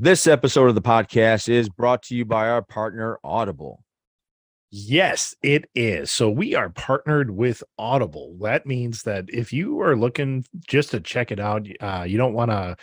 This episode of the podcast is brought to you by our partner, Audible. Yes, it is. So we are partnered with Audible. That means that if you are looking just to check it out, uh, you don't want to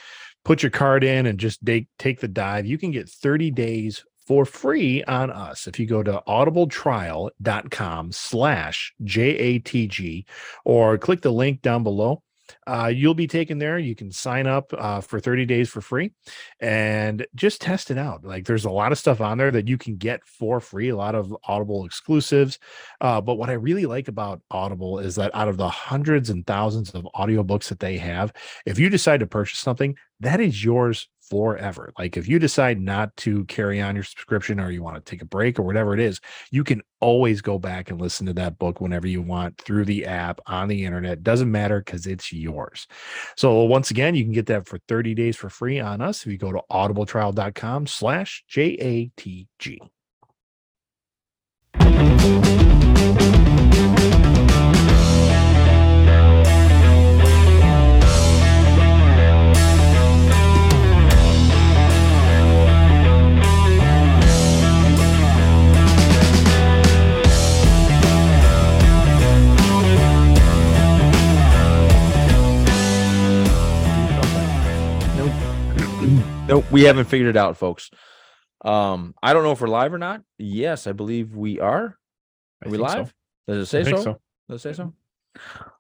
put your card in and just take take the dive. You can get 30 days for free on us if you go to audibletrial.com slash JATG or click the link down below uh, you'll be taken there. You can sign up uh, for 30 days for free and just test it out. Like there's a lot of stuff on there that you can get for free, a lot of Audible exclusives. Uh, but what I really like about Audible is that out of the hundreds and thousands of audiobooks that they have, if you decide to purchase something, that is yours forever. Like if you decide not to carry on your subscription or you want to take a break or whatever it is, you can always go back and listen to that book whenever you want through the app on the internet. Doesn't matter because it's yours. So once again, you can get that for 30 days for free on us if you go to audibletrial.com slash J-A-T-G. Nope, we haven't figured it out, folks. Um, I don't know if we're live or not. Yes, I believe we are. Are we live? So. Does it say I so? so. Does it say so?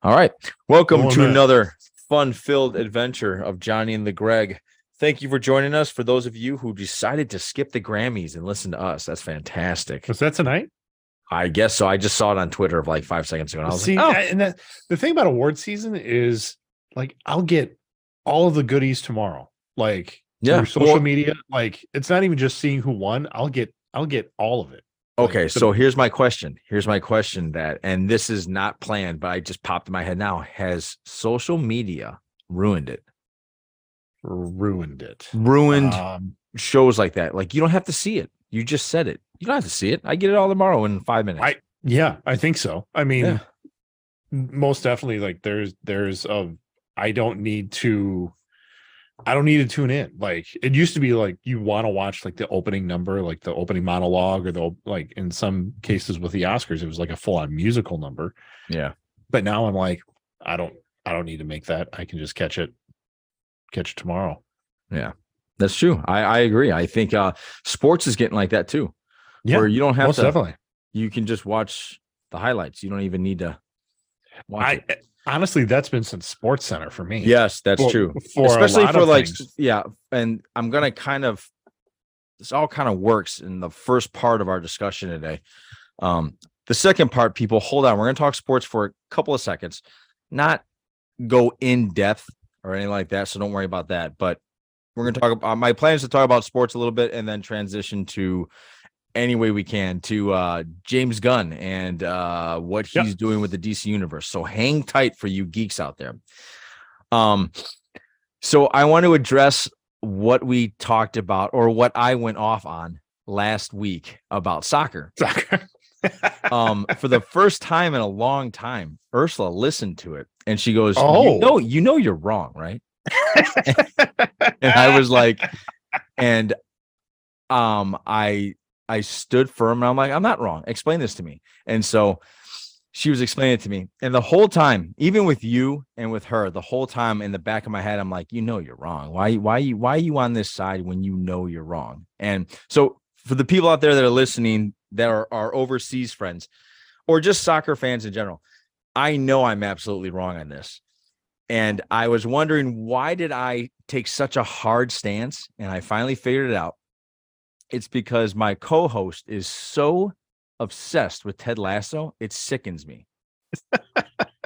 All right. Welcome to another fun-filled adventure of Johnny and the Greg. Thank you for joining us. For those of you who decided to skip the Grammys and listen to us, that's fantastic. Was that tonight? I guess so. I just saw it on Twitter of like five seconds ago. And I was See, like, oh, I- and that the thing about award season is like I'll get all of the goodies tomorrow. Like Yeah, social well- media. Like it's not even just seeing who won. I'll get I'll get all of it. Like, Okay, the- so here's my question. Here's my question that, and this is not planned, but I just popped in my head now. Has social media ruined it? ruined it. Ruined Um, shows like that. Like you don't have to see it. You just said it. You don't have to see it. I get it all tomorrow in five minutes. I yeah, I think so. I mean, Yeah. most definitely. Like there's there's a I don't need to. I don't need to tune in. Like it used to be like you want to watch like the opening number, like the opening monologue, or the like in some cases with the Oscars, it was like a full on musical number. yeah. But now I'm like, I don't I don't need to make that. I can just catch it, catch it tomorrow. Yeah. That's true. I, I agree. I think uh sports is getting like that too. Yeah, Where you don't have to definitely. you can just watch the highlights. You don't even need to watch I it. Honestly, that's been since Sports Center for me. Yes, that's For- true. for Especially for like things. yeah, and I'm gonna kind of this all kind of works in the first part of our discussion today. Um, the second part, people, hold on. We're gonna talk sports for a couple of seconds, not go in depth or anything like that. So don't worry about that. But we're gonna talk about my plan is to talk about sports a little bit and then transition to any way we can to uh James Gunn and uh what he's Yep. doing with the DC universe. So hang tight for you geeks out there. Um so I want to address what we talked about or what I went off on last week about soccer. Soccer. Um for the first time in a long time, Ursula listened to it and she goes, Oh. "You know, you know you're wrong, right?" and I was like, and um, I I stood firm and I'm like, I'm not wrong. Explain this to me. And so she was explaining it to me. And the whole time, even with you and with her, the whole time in the back of my head, I'm like, you know you're wrong. Why why why are you on this side when you know you're wrong? And so for the people out there that are listening that are our overseas friends or just soccer fans in general, I know I'm absolutely wrong on this. And I was wondering why did I take such a hard stance? And I finally figured it out. It's because my co-host is so obsessed with Ted Lasso, it sickens me.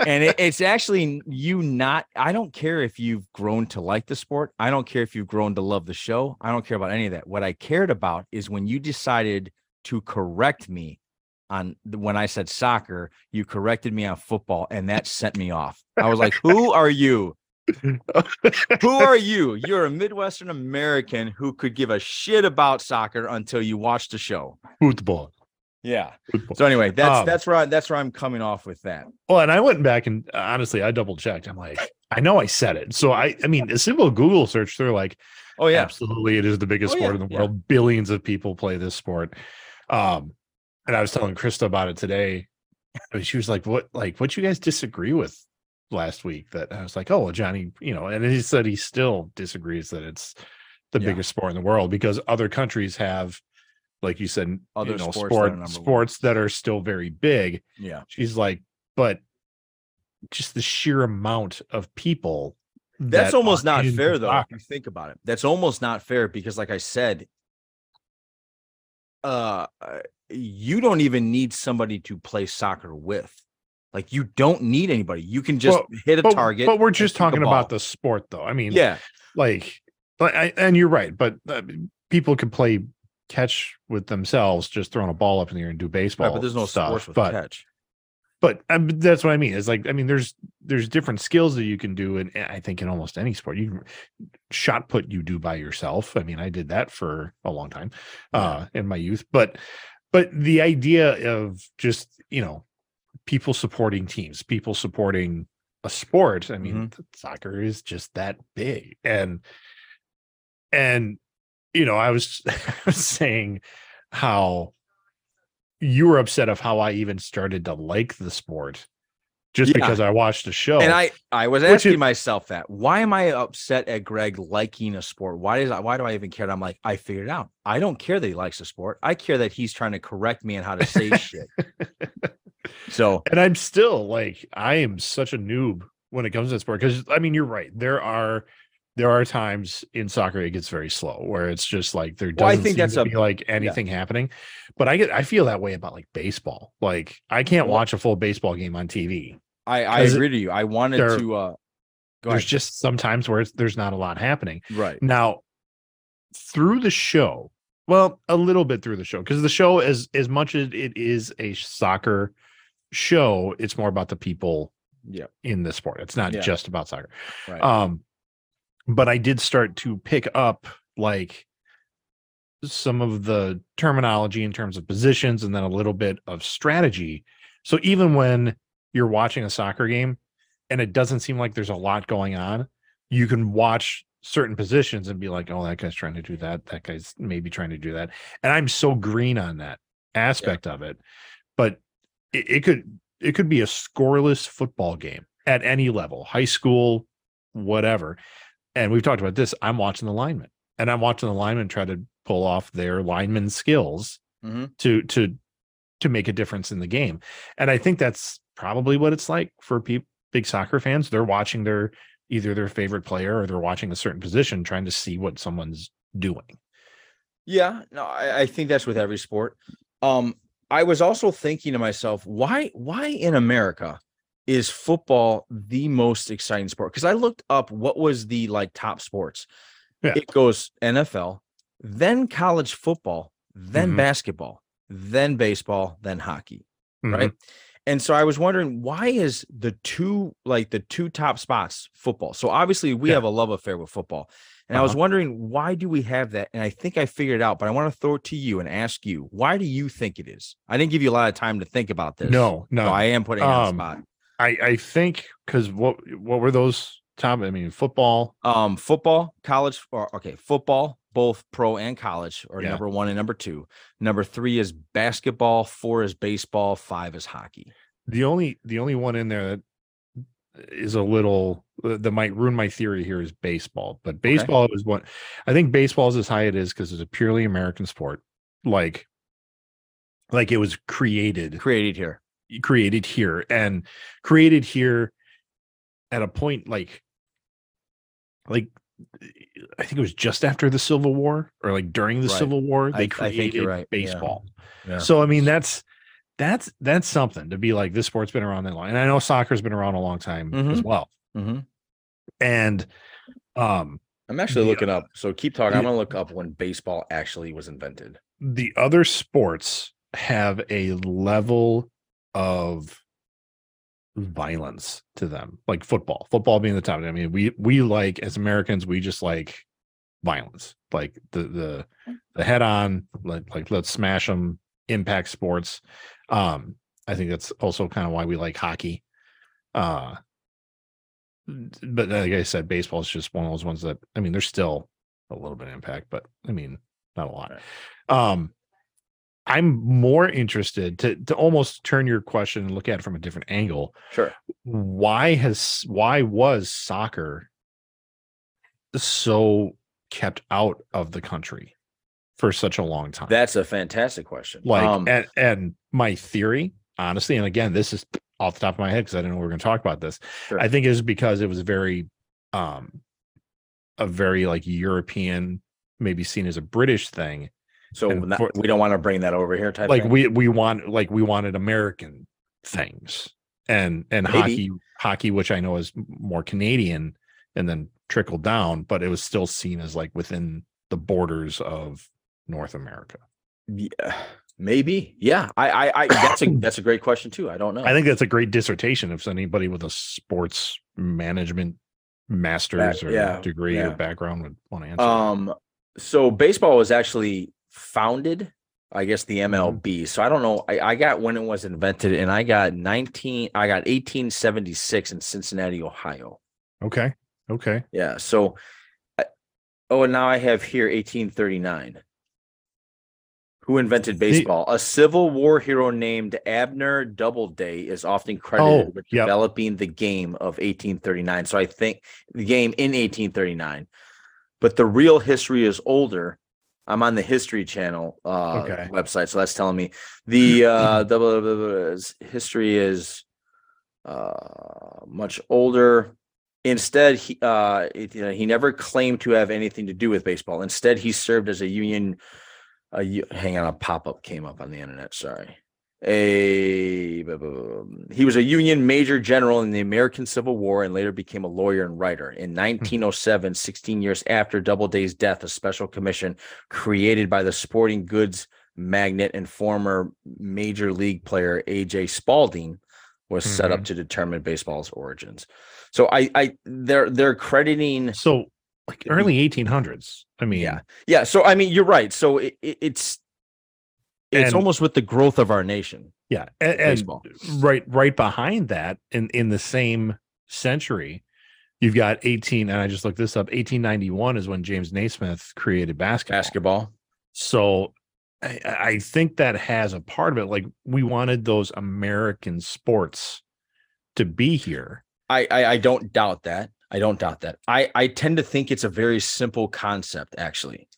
and it, it's actually you not I don't care if you've grown to like the sport. I don't care if you've grown to love the show. I don't care about any of that. What I cared about is when you decided to correct me on when I said soccer, you corrected me on football, and that sent me off. I was like, "Who are you? Who are you? You're a Midwestern American who could give a shit about soccer until you watch the show." Football. Yeah. Football. So anyway, that's Um, that's where I, that's where I'm coming off with that. Well, and I went back and uh, honestly, I double checked. I'm like, I know I said it. So I I mean a simple Google search, they're like, Oh yeah. absolutely, it is the biggest Oh, sport yeah, in the yeah. world. Billions of people play this sport. Um, and I was telling Krista about it today. And she was like, What like what you guys disagree with last week? That I was like, Oh, well, Johnny, you know, and he said he still disagrees that it's the Yeah. biggest sport in the world because other countries have, like you said, Other you know, sports that are sport number sports that are still very big. Yeah. She's like, but just the sheer amount of people. That's that almost not fair though. If you think about it. That's almost not fair because like I said, uh uh, you don't even need somebody to play soccer with. Like you don't need anybody. You can just Well, hit a But, target. but we're just talking about the sport, though. I mean, Yeah. like, I, and you're right, but uh, people can play catch with themselves, just throwing a ball up in the air and do baseball. Right, but there's no stuff. with but catch. but um, that's what I mean. It's like I mean, there's there's different skills that you can do, and I think in almost any sport, you shot put you do by yourself. I mean, I did that for a long time uh, in my youth, but but the idea of just you know people supporting teams, people supporting a sport. I mean, Mm-hmm. soccer is just that big, and and you know, I was, I was saying how you were upset of how I even started to like the sport just Yeah. because I watched the show. And I I was asking is- myself that. Why am I upset at Greg liking a sport? Why does why do I even care? And I'm like, I figured it out. I don't care that he likes a sport. I care that he's trying to correct me on how to say shit. So and I'm still like I am such a noob when it comes to sport because I mean you're right. There are there are times in soccer it gets very slow where it's just like there doesn't Well, I think seem that's to a- be like anything happening. But I get I feel that way about like baseball. Like I can't Well- watch a full baseball game on TV. I, I agree to you. I wanted there- to uh go There's ahead. just sometimes where there's not a lot happening. right. Now, through the show, well, a little bit through the show, because the show, as as much as it is a soccer show, it's more about the people Yeah. in the sport. It's not Yeah. just about soccer. Right. Um, but I did start to pick up like some of the terminology in terms of positions and then a little bit of strategy. So even when you're watching a soccer game and it doesn't seem like there's a lot going on, you can watch certain positions and be like, oh, that guy's trying to do that. That guy's maybe trying to do that. And I'm so green on that aspect of it. But it, it could it could be a scoreless football game at any level, high school, whatever. And we've talked about this. I'm watching the linemen and I'm watching the linemen try to pull off their lineman skills Mhm. to to to make a difference in the game. And I think that's probably what it's like for people big soccer fans. They're watching their either their favorite player or they're watching a certain position trying to see what someone's doing. Yeah, no, I, I think that's with every sport. Um, I was also thinking to myself, why, why in America is football the most exciting sport? Because I looked up what was the like top sports. Yeah. It goes NFL, then college football, then Mhm. basketball, then baseball, then hockey. Mhm. Right. And so I was wondering why is the two like the two top spots football? So obviously we Yeah. have a love affair with football. And I was Uh-huh. wondering why do we have that? And I think I figured it out, but I want to throw it to you and ask you, why do you think it is? I didn't give you a lot of time to think about this. No, no. So I am putting on Um, the spot. I I think because what what were those top? I mean, football. Um, football, college, or okay, football, both pro and college, are Yeah. number one and number two. Number three is basketball, four is baseball, five is hockey. The only the only one in there that is a little uh, that might ruin my theory here is baseball. But baseball is what I think baseball is as high it is because it's a purely American sport. Like like it was created Created here. Created here and created here at a point like like I think it was just after the Civil War or like during the Right. Civil War I- they I created you're right. Baseball. Yeah. So I mean that's that's that's something to be like this sport's been around that long. And I know soccer's been around a long time as Mhm. well. Mhm. And um I'm actually The- looking up. So keep talking. I'm gonna look up when baseball actually was invented. the other sports have a level of violence to them like football football being the top i mean we we like as americans we just like violence like the the the head on like, like let's smash them impact sports. Um i think that's also kind of why we like hockey. Uh but like I said, baseball is just one of those ones that I mean, there's still a little bit of impact, but I mean, not a lot. Um, I'm more interested to to almost turn your question and look at it from a different angle. Sure. Why has why was soccer so kept out of the country for such a long time? That's a fantastic question. like Um, and, and my theory, honestly, and again, this is off the top of my head because I didn't know we were going to talk about this. Sure. I think is because it was very um a very like European, maybe seen as a British thing. So not- for- we don't want to bring that over here. Type like thing? we we want like we wanted American things and and Maybe. hockey hockey which I know is more Canadian and then trickled down but it was still seen as like within the borders of North America. Yeah, maybe. Yeah. I, I, I that's a that's a great question too. I don't know. I think that's a great dissertation if anybody with a sports management master's or yeah, degree yeah. or background would want to answer. that. Um, so baseball was actually founded, I guess, the Mm-hmm. MLB. So I don't know. I, I got when it was invented, and I got 19, I got 1876 in Cincinnati, Ohio. okay. Okay. Yeah. So, I- oh, and now I have here 1839. Who invented baseball? A Civil War hero named Abner Doubleday is often credited Oh, with yep. developing the game of 1839. So I think the game in 1839, but the real history is older. I'm on the History Channel uh, Okay. website, so that's telling me the uh, the- the- the history is uh, much older. Instead, he uh, it- you know, he never claimed to have anything to do with baseball. Instead, he served as a union. A hang on, a pop up came up on the internet. Sorry. A um, he was a Union major general in the American Civil War and later became a lawyer and writer. In hmm. 1907, 16 years after Doubleday's death, a special commission created by the sporting goods magnate and former major league player AJ Spalding was set up mm-hmm. to determine baseball's origins. So I I they're they're crediting So like mm-hmm. early 1800s. I mean, yeah yeah so I mean you're right. So it, it- it's it's And- almost with the growth of our nation. yeah. And, and right right behind that in in the same century you've got 18 and i just looked this up 1891 is when james naismith created basketball Basketball. so I, I think that has a part of it like we wanted those american sports to be here I, I I don't doubt that. I don't doubt that. I I tend to think it's a very simple concept actually.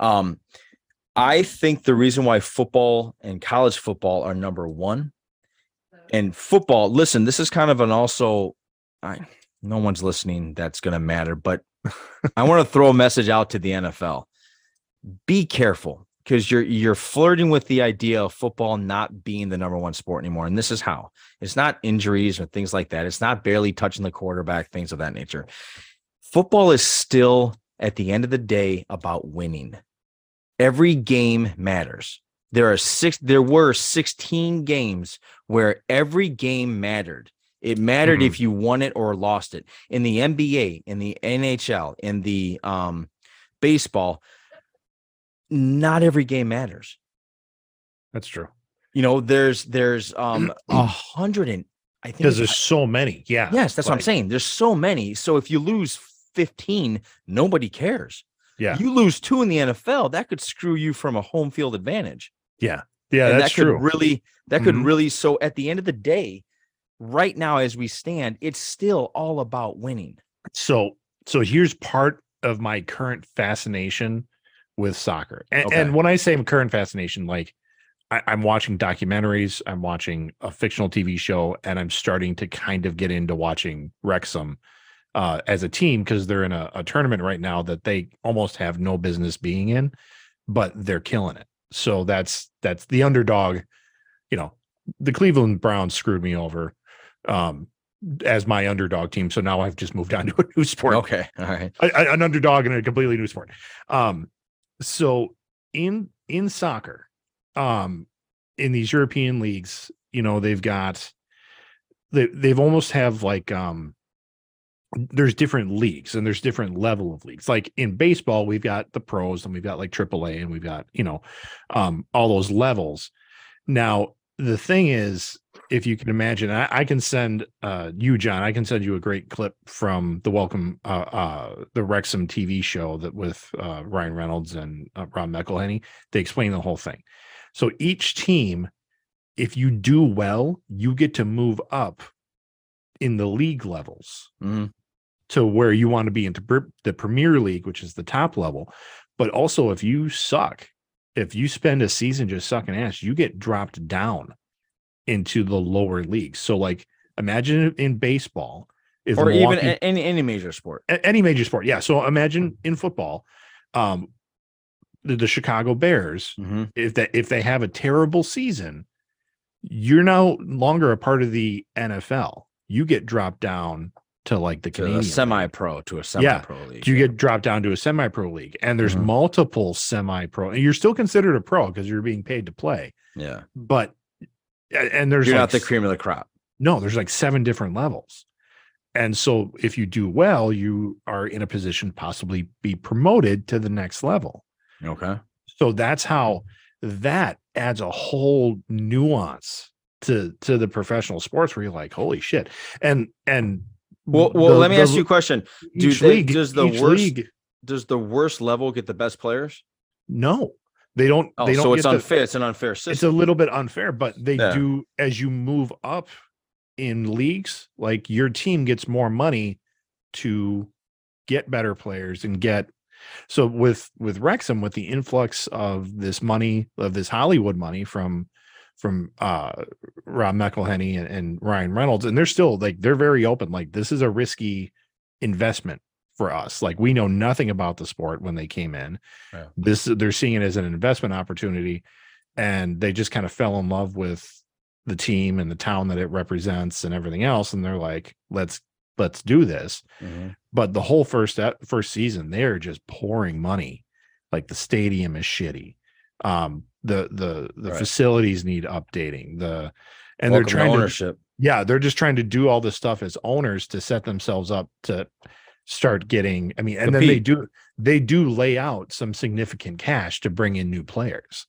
Um I think the reason why football and college football are number 1 and football, listen, this is kind of an also I no one's listening that's going to matter, but I want to throw a message out to the NFL. Be careful because you're you're flirting with the idea of football not being the number one sport anymore. And this is how it's not injuries or things like that. It's not barely touching the quarterback, things of that nature. Football is still at the end of the day about winning. Every game matters. There are six, there were 16 games where every game mattered. It mattered Mhm. if you won it or lost it. In the NBA, in the NHL, in the um baseball, not every game matters that's true you know there's there's um a hundred and i think because there's so many yeah yes that's what i'm saying there's so many so if you lose 15 nobody cares yeah you lose two in the nfl that could screw you from a home field advantage yeah yeah and that's that could true really that could Mhm. really so at the end of the day right now as we stand it's still all about winning So so here's part of my current fascination with soccer. And, Okay. and when I say current fascination, like I, I'm watching documentaries, I'm watching a fictional TV show, and I'm starting to kind of get into watching Wrexham uh, as a team because they're in a, a tournament right now that they almost have no business being in, but they're killing it. So that's that's the underdog. You know, the Cleveland Browns screwed me over. Um, as my underdog team. So now I've just moved on to a new sport, okay all right a- an underdog in a completely new sport. Um, so in in soccer, um, in these European leagues, you know, they've got they they've almost have like um there's different leagues and there's different level of leagues. Like in baseball, we've got the pros and we've got like AAA and we've got, you know, um all those levels. Now, the thing is if you can imagine, I, I can send uh, you, John. I can send you a great clip from the Welcome, uh, uh, the Wrexham TV show that with uh, Ryan Reynolds and uh, Rob McElhenney. They explain the whole thing. So each team, if you do well, you get to move up in the league levels Mhm. to where you want to be into the Premier League, which is the top level. But also, if you suck, if you spend a season just sucking ass, you get dropped down into the lower leagues. So, like, imagine in baseball, if or even Milwaukee- a- any any major sport. any major sport, yeah. So imagine in football, um, the, the Chicago Bears, Mhm. if that if they have a terrible season, you're no longer a part of the NFL. You get dropped down to like the To Canadian semi-pro to a semi-pro league. You get dropped down to a semi-pro league, and there's Mhm. multiple semi-pro. And you're still considered a pro because you're being paid to play. yeah. But and there's You're like not the cream of the crop. no, there's like seven different levels. And so if you do well, you are in a position to possibly be promoted to the next level. Okay. So that's how that adds a whole nuance to to the professional sports where you're like, holy shit. And and Well, well, the- let me the- ask you a question. Do each they- league, does the worst- league, Does the worst level get the best players? no, they don't Oh, they don't so it's get the- unfair. it's an unfair system. it's a little bit unfair, but they Yeah. do as you move up in leagues, like your team gets more money to get better players and get so with with Wrexham with the influx of this money of this Hollywood money from from uh Rob McElhenney and, and Ryan Reynolds and they're still like they're very open like this is a risky investment for us like we know nothing about the sport when they came in Yeah. this they're seeing it as an investment opportunity and they just kind of fell in love with the team and the town that it represents and everything else and they're like let's let's do this Mhm. but the whole first ep- first season they're just pouring money like the stadium is shitty um the the the Right. facilities need updating the and Welcome they're trying to ownership. yeah they're just trying to do all this stuff as owners to set themselves up to start getting i mean and then they do they do lay out some significant cash to bring in new players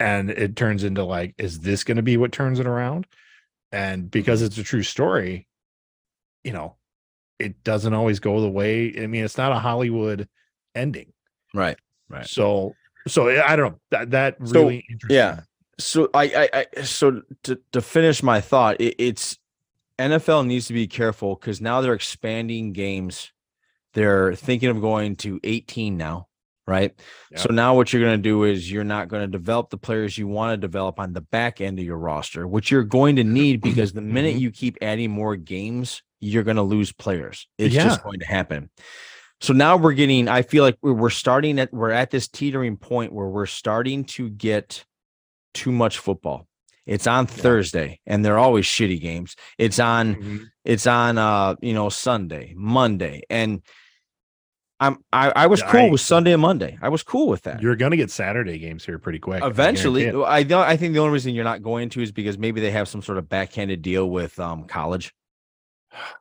and it turns into like is this going to be what turns it around and because Mm-hmm. it's a true story you know it doesn't always go the way i mean it's not a hollywood ending Right. Right. so so i don't know that that So, really interesting yeah. So I, I, I so to to finish my thought, it, it's NFL needs to be careful because now they're expanding games. They're thinking of going to 18 now, right? So now what you're going to do is you're not going to develop the players you want to develop on the back end of your roster, which you're going to need because the minute Mhm. you keep adding more games, you're going to lose players. It's Yeah. just going to happen. So now we're getting, I feel like we're, starting at, we're at this teetering point where we're starting to get too much football. It's on Thursday and they're always shitty games. It's on, Mhm. it's on, uh, you know, Sunday, Monday. And I'm, I, I was Yeah, cool I- with Sunday and Monday. I was cool with that. you're gonna get saturday games here pretty quick Eventually. I don't, I think the only reason you're not going to is because maybe they have some sort of backhanded deal with um college.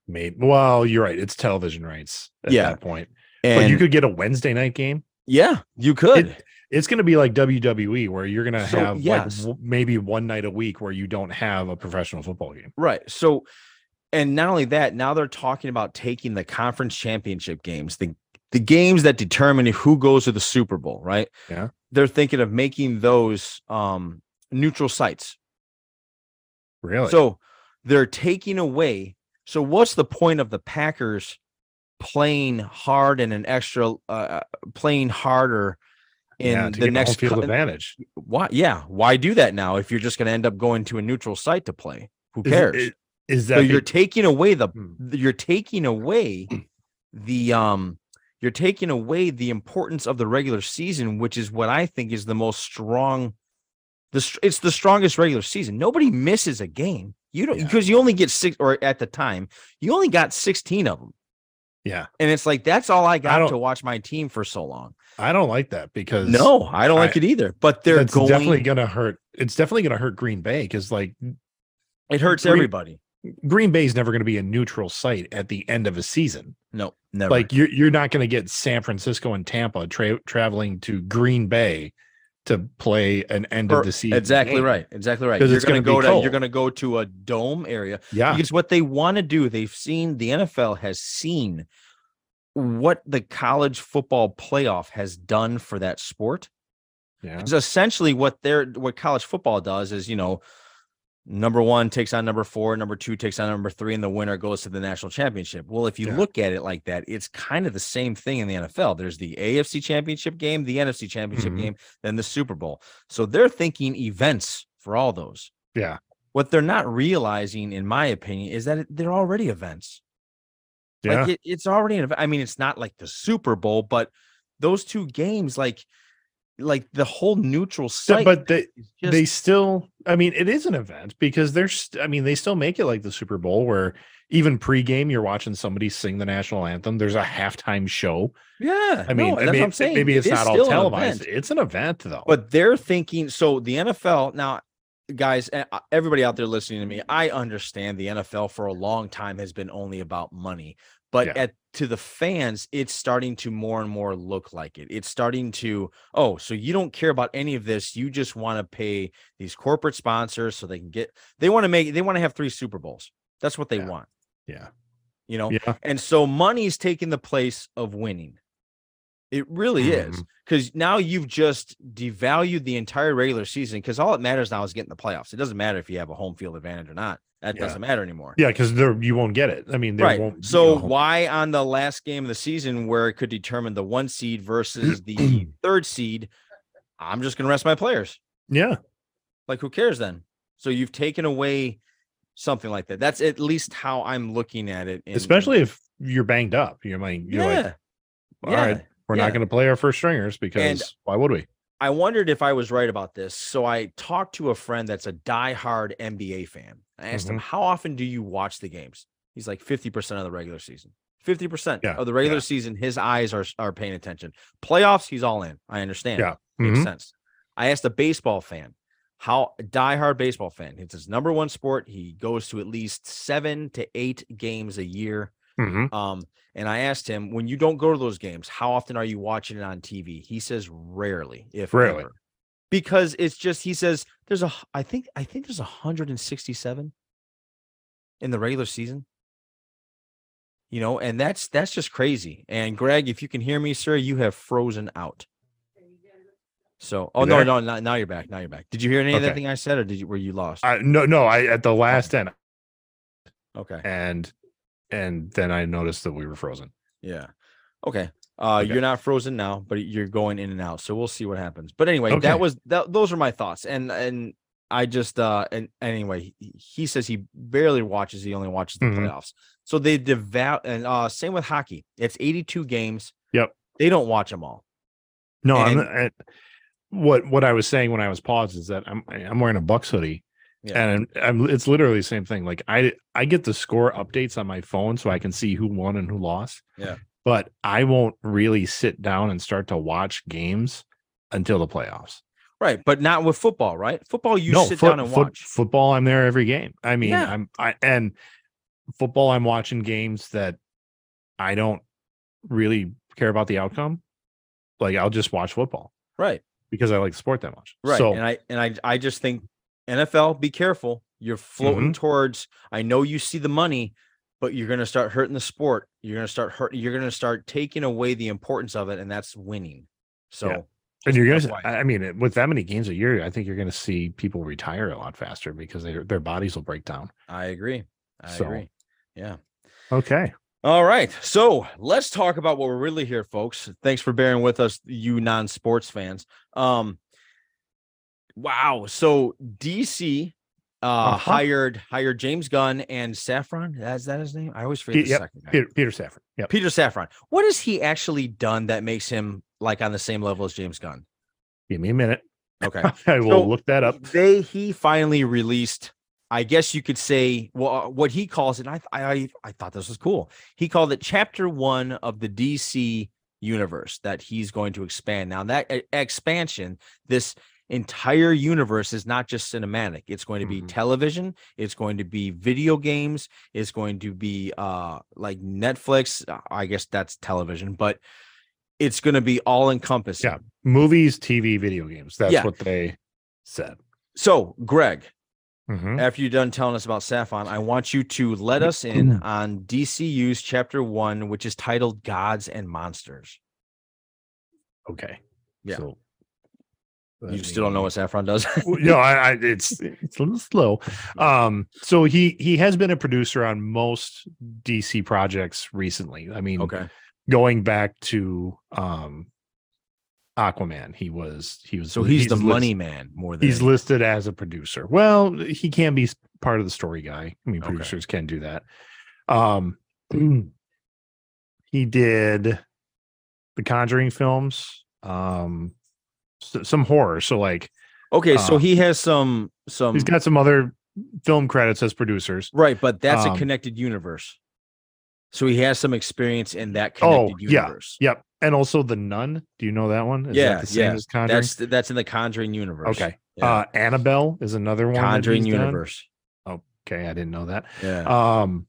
Maybe. Well, you're right. It's television rights at Yeah. that point. And but you could get a Wednesday night game. yeah, you could. It's going to be like WWE, where you're going to So, have yes. like maybe one night a week where you don't have a professional football game. Right. So, and not only that, now they're talking about taking the conference championship games, the the games that determine who goes to the Super Bowl, right? Yeah. They're thinking of making those um neutral sites. Really? So they're taking away. So what's the point of the Packers playing hard and an extra uh playing harder in yeah, to the get next field co- advantage. why yeah, why do that now if you're just going to end up going to a neutral site to play? Who cares? is, is that so you're taking away the Hmm. you're taking away the um you're taking away the importance of the regular season which is what i think is the most strong the it's the strongest regular season nobody misses a game you don't Yeah. because you only get six or at the time you only got 16 of them yeah, and it's like that's all i got don't- to watch my team for so long I don't like that because no i don't like I- it either but they're that's going definitely going to hurt. It's definitely going to hurt Green Bay because like it hurts Green- everybody Green Bay is never going to be a neutral site at the end of a season. no never Like you're you're not going to get San Francisco and Tampa tra- traveling to Green Bay to play an end of the season. exactly game. right. Exactly right. 'Cause You're it's going to go be to cold. you're going to go to a dome area Yeah. because what they want to do, they've seen the NFL has seen what the college football playoff has done for that sport. Yeah. Because essentially what they're what college football does is, you know, number one takes on number four, number two takes on number three, and the winner goes to the national championship. Well, if you Yeah. look at it like that, it's kind of the same thing in the NFL. There's the AFC championship game, the NFC championship Mhm. game, then the Super Bowl. So they're thinking events for all those. Yeah. What they're not realizing, in my opinion, is that they're already events. Yeah. Like it, it's already an event. I mean, it's not like the Super Bowl, but those two games, like, like the whole neutral site, but they just, they still i mean it is an event because there's i mean they still make it like the super bowl where even pregame you're watching somebody sing the national anthem there's a halftime show yeah. i mean no, I mean, what I'm saying. maybe it's is not all still an televised it's an event though but they're thinking so the NFL now guys eh, uh, everybody out there listening to me I understand the NFL for a long time has been only about money but Yeah. at to the fans it's starting to more and more look like it it's starting to oh so you don't care about any of this you just want to pay these corporate sponsors so they can get they want to make they want to have three Super Bowls that's what they Yeah. want yeah you know yeah and so money's taking the place of winning. It really is. Mhm. Because now you've just devalued the entire regular season because all that matters now is getting the playoffs. It doesn't matter if you have a home field advantage or not. That Yeah. doesn't matter anymore. yeah because there you won't get it i mean Right. won't So a home- why on the last game of the season where it could determine the one seed versus the third seed, I'm just gonna rest my players. yeah Like who cares then? So you've taken away something like that. That's at least how I'm looking at it. in- especially if you're banged up you're like you're yeah. like all right we're yeah. not going to play our first stringers because why would we I wondered if I was right about this. So I talked to a friend that's a diehard NBA fan. I asked him, Mhm. How often do you watch the games? He's like 50% of the regular season. 50% Yeah, of the regular yeah. season, his eyes are, are paying attention. Playoffs, he's all in. I understand. Yeah. Makes Mhm. sense. I asked a baseball fan, how diehard baseball fan. It's his number one sport. He goes to at least seven to eight games a year. Mhm. Um, and I asked him, when you don't go to those games, how often are you watching it on TV? He says rarely, if Rarely. ever. Because it's just he says there's a I think I think there's 167 in the regular season. You know, and that's that's just crazy. And Greg, if you can hear me, sir, you have frozen out. So, oh no, no, no, now you're back. Now you're back. Did you hear any of Okay. anything I said, or did you were you lost? I, no no i at the last end okay. and and then i noticed that we were frozen Yeah. Okay. Uh Okay. you're not frozen now, but you're going in and out. So we'll see what happens. But anyway, Okay. that was that those are my thoughts. And and I just uh and anyway, he, says he barely watches, he only watches the Mhm. playoffs. So they devout and uh same with hockey. It's 82 games. Yep. They don't watch them all. No, I'm And- I, what what I was saying when I was paused is that I'm I'm wearing a Bucks hoodie, Yeah. and I'm it's literally the same thing. Like I I get the score updates on my phone so I can see who won and who lost. Yeah. But I won't really sit down and start to watch games until the playoffs. Right. But not with football, right? Football you no, sit foot- down and foot- watch. football. I'm there every game. I mean, Yeah. I'm I and football. I'm watching games that I don't really care about the outcome. Like I'll just watch football Right. because I like the sport that much. Right. So and I and I I just think NFL, be careful. You're floating Mm-hmm. towards I know you see the money, but you're gonna start hurting the sport. You're gonna start hurt you're gonna start taking away the importance of it, and that's winning. So Yeah. and you're gonna. I I mean, with that many games a year, I think you're gonna see people retire a lot faster because their their bodies will break down. I agree. I So- agree. Yeah. Okay. All right. So let's talk about what we're really here, folks. Thanks for bearing with us, you non-sports fans. Um wow. So DC uh Uh-huh. hired hired James Gunn and Safran. Is that his name? I always forget Pe- the yep, second guy. Peter, Peter Safran. Yeah. Peter Safran. What has he actually done that makes him like on the same level as James Gunn? Give me a minute. Okay. I will So, look that up. They he finally released. I guess you could say well what he calls it. I I I thought this was cool. He called it Chapter One of the DC universe that he's going to expand. Now that expansion, this entire universe is not just cinematic. It's going to be Mhm. television. It's going to be video games. It's going to be uh like Netflix. uh, I guess that's television, but it's going to be all encompassing. Yeah. movies, TV, video games. That's Yeah. what they said. So, Greg, Mhm. after you're done telling us about Safran, I want you to let us in on DCU's chapter one, which is titled Gods and Monsters. Okay. Yeah. So, You still don't know what Safran does? Well, no, I, I it's it's a little slow. Um, so he he has been a producer on most DC projects recently. I mean, okay. going back to um Aquaman, he was he was So he's, the list- money man more than He's anything. listed as a producer. Well, he can be part of the story guy. I mean, Okay. producers can do that. Um, he did the Conjuring films, um, some horror. So like okay. So uh, he has some some he's got some other film credits as producers. right, but that's a um, connected universe. So he has some experience in that Oh, connected yeah. universe. Yep, and also the Nun. Do you know that one? Is Yeah, that the same yeah. as Conjuring. That's that's in the Conjuring universe. okay. Yeah. Uh, Annabelle is another one. Conjuring he's done. universe. Okay, I didn't know that. Yeah. um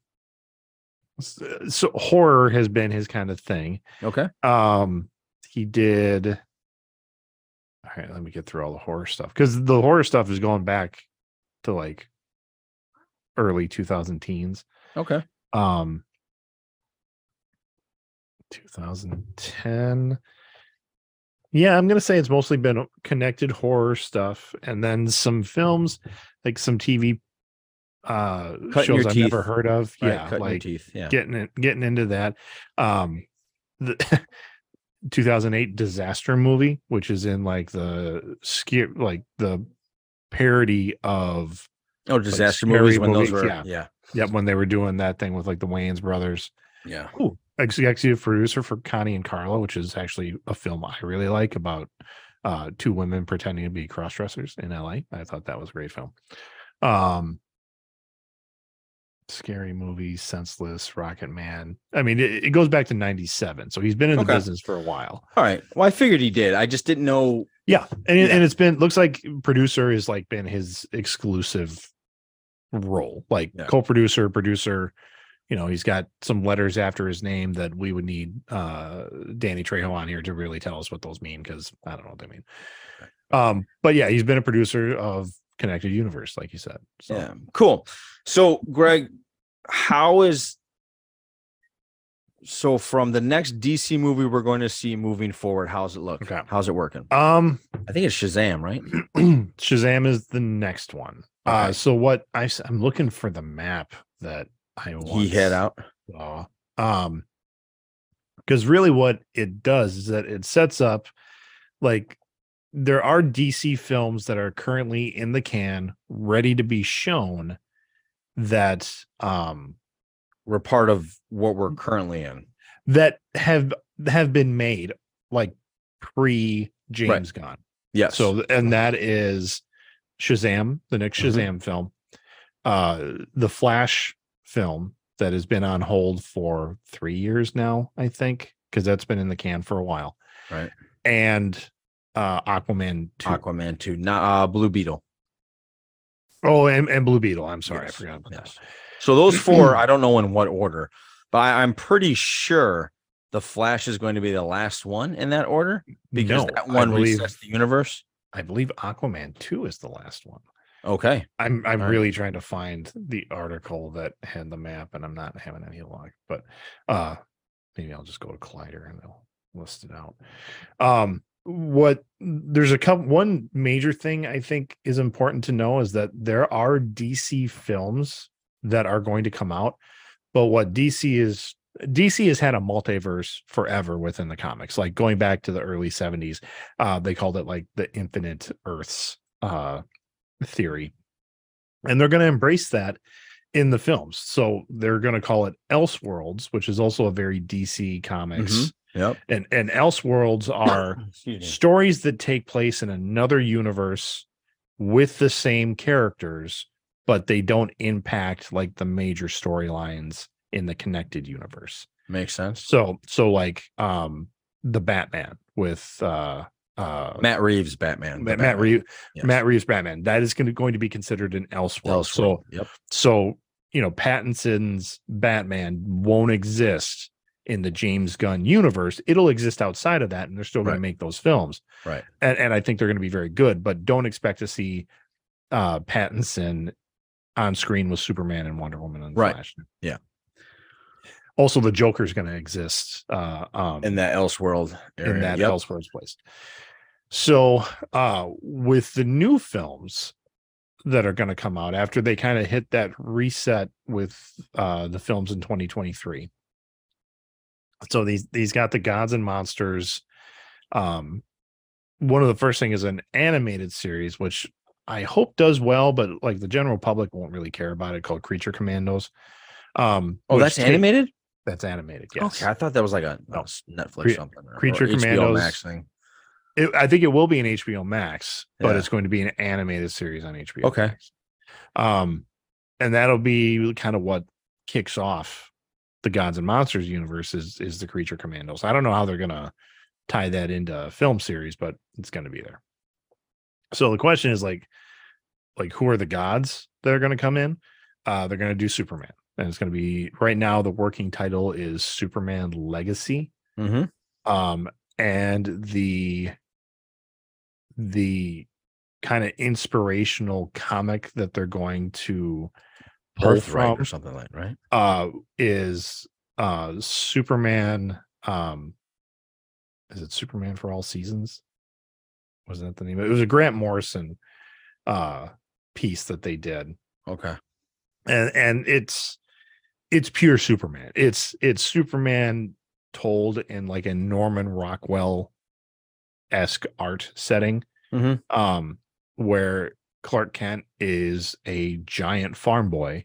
so horror has been his kind of thing okay. um he did all right let me get through all the horror stuff because the horror stuff is going back to like early 2000 teens Okay. um 2010 yeah i'm gonna say it's mostly been connected horror stuff and then some films like some tv uh Cutting shows i've never heard of Right, yeah like teeth. Yeah. getting it getting into that um the 2008 disaster movie which is in like the scare like the parody of oh, disaster scary movies when those were. yeah. Yeah. yep when they were doing that thing with like the wayans brothers Yeah. Ooh, ex- executive producer for Connie and Carla, which is actually a film I really like about uh, two women pretending to be cross dressers in LA. I thought that was a great film. Um, scary movie, senseless, Rocket Man. I mean, it, it goes back to '97, so he's been in the business for a while. All right. Well, I figured he did. I just didn't know. Yeah, and Yeah. and it's been looks like producer has like been his exclusive role, like Yeah. co-producer, producer. You know, he's got some letters after his name that we would need uh Danny Trejo on here to really tell us what those mean because I don't know what they mean. Um, but yeah, he's been a producer of Connected Universe, like you said. So Yeah. Cool. So, Greg, how is so from the next DC movie we're going to see moving forward? How's it look? Okay. How's it working? um I think it's Shazam, right? Shazam is the next one. Uh so what I I'm looking for the map that I He head out. saw. Um because really what it does is that it sets up like there are DC films that are currently in the can ready to be shown that um We're part of what we're currently in. that have have been made like pre James Gunn. Yes. So and that is Shazam, the next Mhm. Shazam film, uh, the Flash film that has been on hold for three years now, I think, because that's been in the can for a while, right. and uh, Aquaman two. Aquaman 2, not uh, Blue Beetle. Oh, and, and Blue Beetle. I'm sorry, Yes, I forgot about yes. So those four, I don't know in what order, but I, I'm pretty sure the Flash is going to be the last one in that order because No, that I one believe, resets the universe. I believe Aquaman two is the last one. Okay. I'm I'm All right. really trying to find the article that had the map, and I'm not having any luck. But uh, maybe I'll just go to Collider and they'll list it out. Um, what there's a couple. One major thing I think is important to know is that there are DC films that are going to come out, but what DC is DC has had a multiverse forever within the comics, like going back to the early 70s. Uh, they called it like the infinite Earths uh theory. And they're going to embrace that in the films. So they're going to call it Elseworlds, which is also a very DC comics. Yep. And and Elseworlds are stories that take place in another universe with the same characters, but they don't impact like the major storylines in the connected universe. Makes sense. So so like um the Batman with uh uh Matt Reeves, Batman. Matt, Batman. Reeves Yes. Matt Reeves Batman. That is going to going to be considered an Elseworld. So Yep. so you know Pattinson's Batman won't exist in the James Gunn universe. It'll exist outside of that, and they're still going Right. to make those films. Right. And, and I think they're going to be very good, but don't expect to see uh Pattinson on screen with Superman and Wonder Woman and Right. Flash. Yeah. Also, the Joker's going to exist uh, um, In that Elseworld area. in that Yep. Elseworlds place. So, uh, with the new films that are going to come out after they kind of hit that reset with uh, the films in 2023. So these these got the gods and monsters. Um, one of the first thing is an animated series, which I hope does well, but like the general public won't really care about it. Called Creature Commandos. Um, Oh, that's ta- animated? That's animated. Yes. Okay. I thought that was like a, No. Netflix Cre- something. or- or Creature HBO Commandos. Max thing. It, I think it will be an HBO Max, but Yeah. it's going to be an animated series on HBO. Okay. Max. Um, and that'll be kind of what kicks off the Gods and Monsters universe is is the Creature Commandos. I don't know how they're gonna tie that into a film series, but it's gonna be there. So the question is like, like who are the gods that are gonna come in? Uh, they're gonna do Superman, and it's gonna be right now. The working title is Superman Legacy Mm-hmm. um and the the kind of inspirational comic that they're going to pull Birthright or something like right. uh is uh superman um is it superman for all seasons wasn't that the name it was a grant morrison uh piece that they did Okay. and and it's it's pure superman it's it's superman told in like a norman rockwell esque art setting Mhm. um where clark kent is a giant farm boy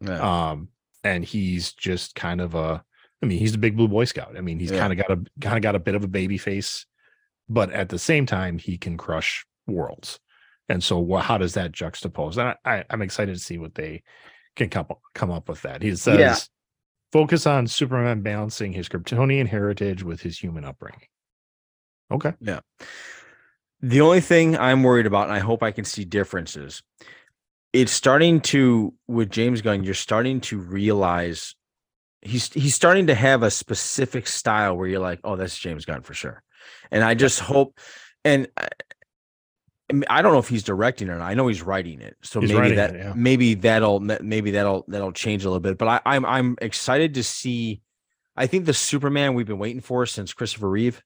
Yeah. um and he's just kind of a i mean he's a big blue boy scout. I mean he's Yeah. kind of got a kind of got a bit of a baby face but at the same time he can crush worlds. And so how does that juxtapose? And I, I i'm excited to see what they can come up, come up with that. He says Yeah. focus on superman balancing his kryptonian heritage with his human upbringing. Okay The only thing I'm worried about, and I hope I can see differences, it's starting to with James Gunn, you're starting to realize he's he's starting to have a specific style where you're like, oh, that's James Gunn for sure. And I just hope, and I, I don't know if he's directing or not. I know he's writing it, so He's maybe that it, yeah. maybe that'll maybe that'll that'll change a little bit. But I, I'm I'm excited to see. I think the Superman we've been waiting for since Christopher Reeve.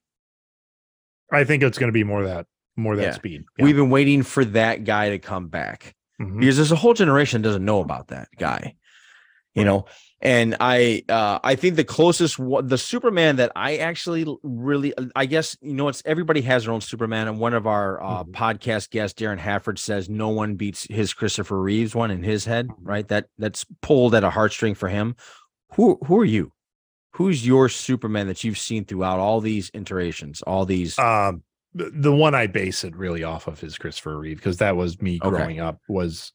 i think it's going to be more that more that Yeah. speed We've been waiting for that guy to come back. Mhm. because there's a whole generation that doesn't know about that guy you know and i uh i think the closest one the superman that i actually really i guess you know it's everybody has their own superman and one of our uh Mhm. podcast guests darren hafford says no one beats his christopher reeves one in his head Mhm. right that that's pulled at a heartstring for him who who are you who's your superman that you've seen throughout all these iterations all these Um, the, the one I base it really off of is Christopher Reeve because that was me Okay. growing up was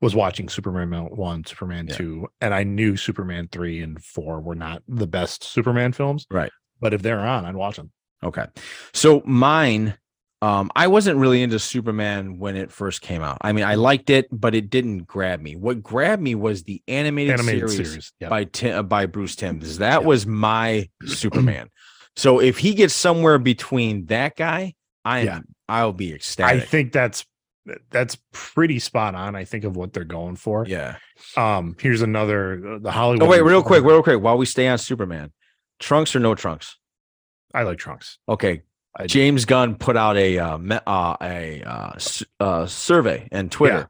was watching Superman Mount one, Superman Yeah. two, and I knew Superman three and four were not the best Superman films. Right. But if they're on, I'd watch them. Okay. So mine, um, I wasn't really into Superman when it first came out. I mean, I liked it, but it didn't grab me. What grabbed me was the animated, Animated series, series. Yeah. by Timm, by Bruce Timm. That Yeah. was my Superman. so if he gets somewhere between that guy, I am Yeah. I'll be ecstatic. I think that's that's pretty spot on. I think of what they're going for. yeah. Um, here's another the Hollywood. Oh wait, real quick, real quick, while we stay on Superman, trunks or no trunks? I like Trunks. Okay. James Gunn put out a uh, me- uh, a uh, uh, survey and Twitter Yeah.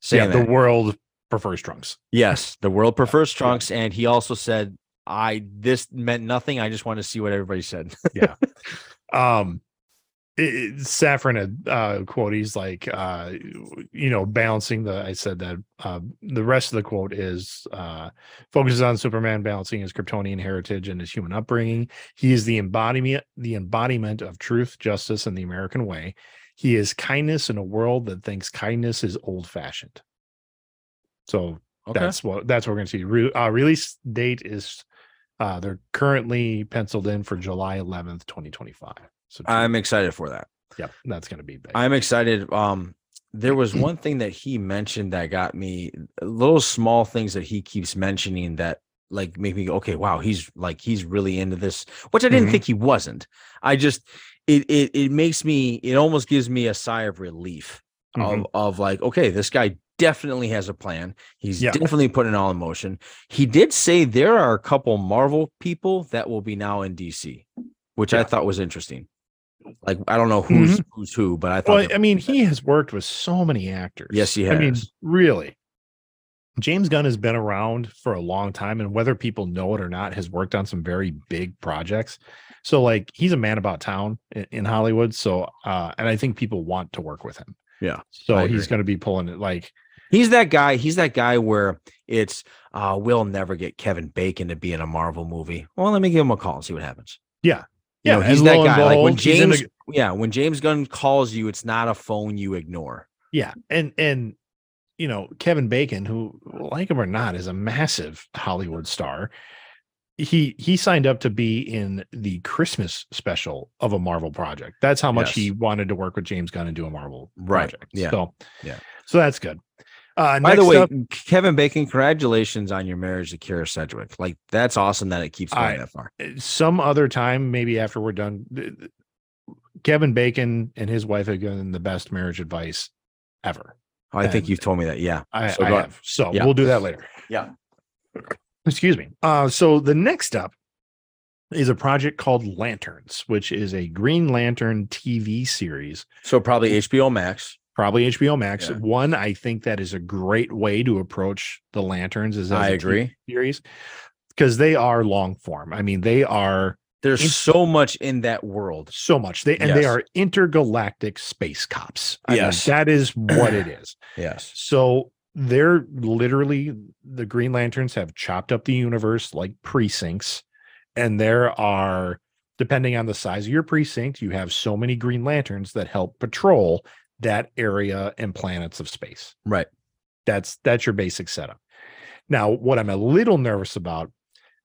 saying yeah, the that. world prefers Trunks. Yes, the world prefers trunks, and he also said, "I this meant nothing. I just want to see what everybody said." Yeah. Um it- Safran had uh quote he's like uh you know balancing the I said that uh the rest of the quote is uh focuses on Superman balancing his Kryptonian heritage and his human upbringing. He is the embodiment the embodiment of truth, justice, and the American way. He is kindness in a world that thinks kindness is old fashioned. So okay, that's what that's what we're going to see. Re- uh, release date is uh they're currently penciled in for July 11th, 2025. So I'm excited for that. yep, that's going to be big. I'm excited. Um, there was one thing that he mentioned that got me little small things that he keeps mentioning that like make me go, okay, wow, he's like he's really into this, which I didn't Mhm. think he wasn't. I just it it it makes me it almost gives me a sigh of relief Mhm. of of like, okay, this guy definitely has a plan. He's Yeah. definitely putting it all in motion. He did say there are a couple Marvel people that will be now in DC, which I thought was interesting. Like I don't know who's who's who, but I thought Well, I mean, he has worked with so many actors. Yes, he has. I mean, really. James Gunn has been around for a long time, and whether people know it or not, has worked on some very big projects. So, like, he's a man about town in, in Hollywood. So, uh, and I think people want to work with him. Yeah, So he's going to be pulling it like, He's that guy. He's that guy where it's uh we'll never get Kevin Bacon to be in a Marvel movie. Well, let me give him a call and see what happens. Yeah. You know, Yeah, he's that guy. Like when behold, he's a- James, yeah, when James Gunn calls you, it's not a phone you ignore. yeah, and and you know Kevin Bacon, who like him or not, is a massive Hollywood star. He he signed up to be in the Christmas special of a Marvel project. That's how much he wanted to work with James Gunn and do a Marvel Right, project. yeah, So yeah. so that's good. Uh, By the way, up- Kevin Bacon, congratulations on your marriage to Kyra Sedgwick. Like that's awesome that it keeps going I- that far. some other time, maybe after we're done, th- th- Kevin Bacon and his wife have given the best marriage advice ever. Oh, I think you've told me that. Yeah. I, So I have. So yeah. we'll do that later. Yeah. Excuse me. Uh, so the next up is a project called Lanterns, which is a Green Lantern TV series, So probably HBO Max. Probably HBO Max. Yeah. One, I think that is a great way to approach the Lanterns. Is as I a agree. series because they are long form. I mean, they are There's In- so much in that world. so much. They and they are intergalactic space cops. I mean, Yes. that is what it is. Yes. So they're literally the Green Lanterns have chopped up the universe like precincts, and there are, depending on the size of your precinct, you have so many Green Lanterns that help patrol that area and planets of space. Right. That's that's your basic setup. Now, what I'm a little nervous about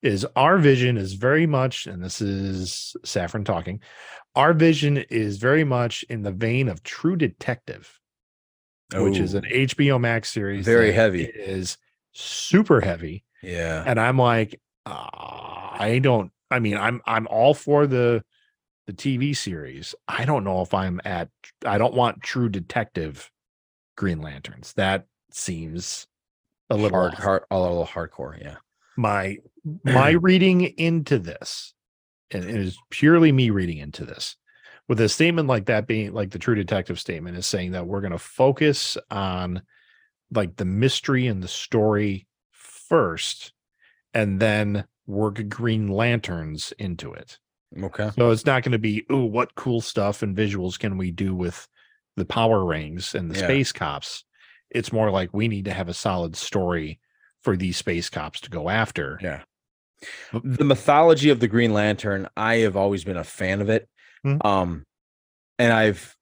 is our vision is very much, and this is Safran talking, our vision is very much in the vein of True Detective which is an HBO Max series. Very heavy. Is super heavy, yeah. and I'm like, uh, I don't. I mean, I'm I'm all for the the TV series. I don't know if I'm at. I don't want True Detective Green Lanterns. That seems a little hard, hard, a little hardcore. Yeah. My my reading into this, and it is purely me reading into this. With a statement like that being like the True Detective statement is saying that we're going to focus on like the mystery and the story first, and then work Green Lanterns into it. Okay. So it's not going to be, oh, what cool stuff and visuals can we do with the power rings and the Yeah. space cops? It's more like we need to have a solid story for these space cops to go after. Yeah. The mythology of the Green Lantern, I have always been a fan of it. Mhm. Um, and I've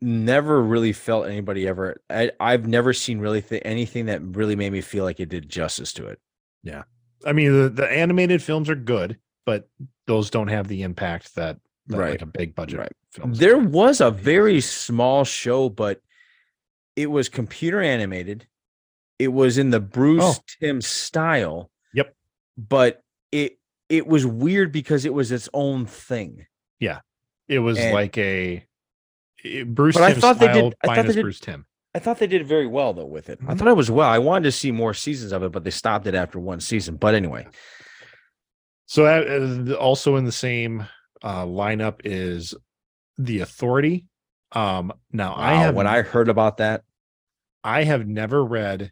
never really felt anybody ever. I, I've never seen really th- anything that really made me feel like it did justice to it. Yeah. I mean, the, the animated films are good, but those don't have the impact that, that Right. like a big budget Right. film. There was a very small show, but it was computer animated. It was in the Bruce Oh. Timm style. Yep. But it it was weird because it was its own thing. Yeah. It was and- like a it- Bruce But I Timm thought they did- I thought they did- Bruce Timm. I thought they did very well though with it. I Mhm. thought it was well. I wanted to see more seasons of it, but they stopped it after one season. But anyway, So that, uh, also in the same uh, lineup is the Authority. Um, now I have when I heard about that, I have never read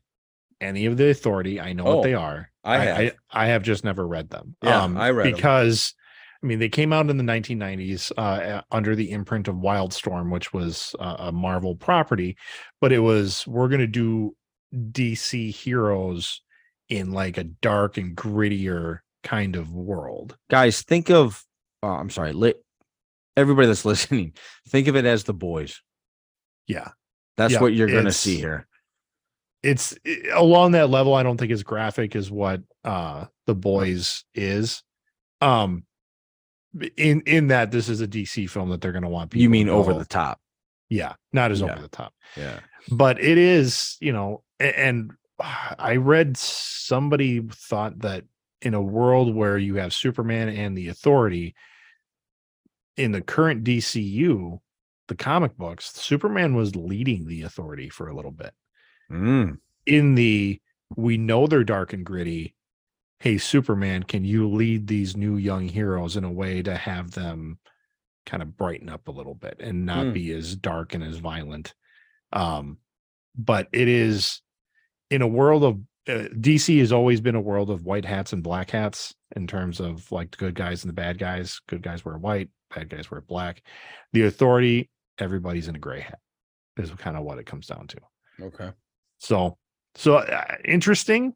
any of the Authority. I know Oh, what they are. I have. I, I have just never read them. Yeah, um, I read because I mean they came out in the 1990s uh, under the imprint of Wildstorm, which was uh, a Marvel property, but it was we're gonna do DC heroes in like a dark and grittier kind of world. guys, think of oh, I'm sorry, li- everybody that's listening, think of it as the boys. Yeah. That's Yeah, what you're gonna see here. it's i- along that level i don't think as graphic as what uh the boys is um in in that this is a dc film that they're going to want people You to mean over the top. yeah not as Yeah. over the top Yeah. but it is you know a- and i read somebody thought that in a world where you have Superman and the Authority in the current DCU, the comic books, Superman was leading the Authority for a little bit. Mm. In the we know they're dark and gritty. Hey, Superman, can you lead these new young heroes in a way to have them kind of brighten up a little bit and not Mm. be as dark and as violent? Um, but it is in a world of uh, DC has always been a world of white hats and black hats in terms of like the good guys and the bad guys. Good guys wear white, bad guys wear black. The authority, everybody's in a gray hat, is kind of what it comes down to. Okay. So, so uh, interesting.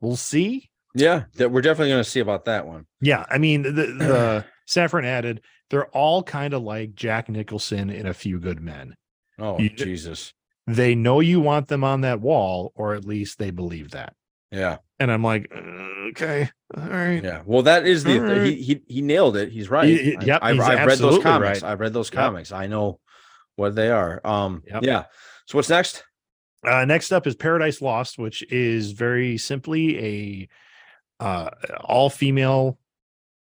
We'll see. Yeah, that we're definitely going to see about that one. Yeah, I mean the the Safran added they're all kind of like Jack Nicholson in A Few Good Men. Oh You- Jesus. They know you want them on that wall, or at least they believe that. Yeah. And I'm like, uh, okay, all right. Yeah. Well, that is the Alright. he he he nailed it. He's right. He- I- yep, I've, he's I've read those comics. right. I've read those Yep. comics. I know what they are. Um. Yep. Yeah. So what's next? Uh, next up is Paradise Lost, which is very simply a uh, all female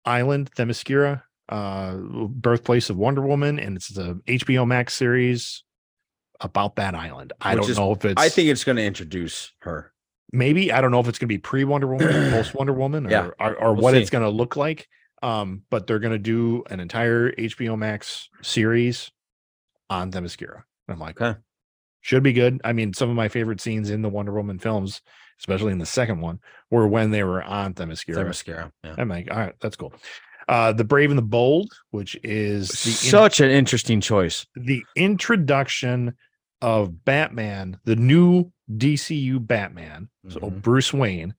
island, Themyscira, uh, birthplace of Wonder Woman, and it's a HBO Max series about that island. I Which don't is- know if it's I think it's going to introduce her. maybe I don't know if it's going to be pre Wonder Woman, post Wonder Woman, or Yeah, or, or we'll what it's going to look like. Um, but they're going to do an entire HBO Max series on Themyscira. I'm like, Okay. should be good. I mean, some of my favorite scenes in the Wonder Woman films, especially in the second one, were when they were on Themyscira. Themyscira. Yeah. I'm like, all right, that's cool. Uh, the Brave and the Bold, which is the Such an interesting choice. the introduction of Batman, the new DCU Batman, so Mhm. Bruce Wayne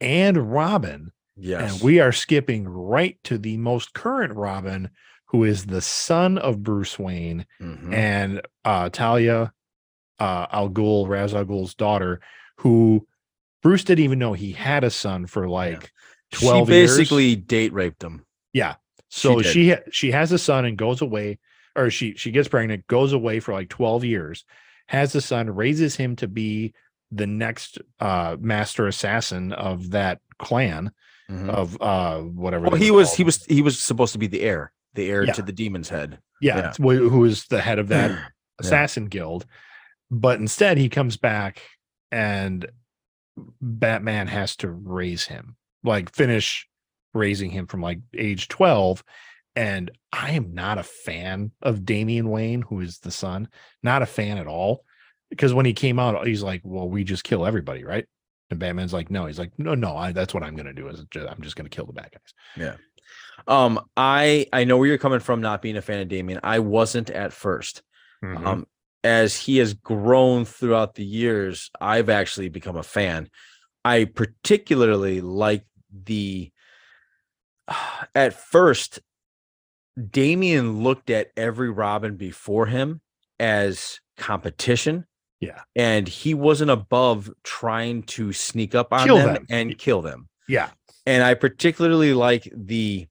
and Robin. Yes. And we are skipping right to the most current Robin, who is the son of Bruce Wayne Mhm. and uh, Talia uh, Al Ghul, Ra's Al Ghul's daughter, who Bruce didn't even know he had a son for like 12 she years. basically date raped him. Yeah. So She she she has a son and goes away, or she she gets pregnant, goes away for like twelve years, has a son, raises him to be the next uh master assassin of that clan Mhm. of uh whatever. Well, he was called. he was he was supposed to be the heir, the heir Yeah. to the demon's head. yeah, yeah. wh- who is the head of that Yeah. assassin guild, but instead he comes back and Batman has to raise him, like finish raising him from like age 12. And I am not a fan of Damian Wayne, who is the son, not a fan at all. Because when he came out, he's like, Well, we just kill everybody, right? And Batman's like, No, he's like, No, no, I, that's what I'm going to do. Is ju- I'm just going to kill the bad guys. Yeah. Um, I I know where you're coming from, not being a fan of Damian. I wasn't at 1st Mhm. Um, as he has grown throughout the years, I've actually become a fan. I particularly like the. At first, Damian looked at every Robin before him as competition. Yeah. And he wasn't above trying to sneak up on Kill them, them. and kill them. yeah. And I particularly like the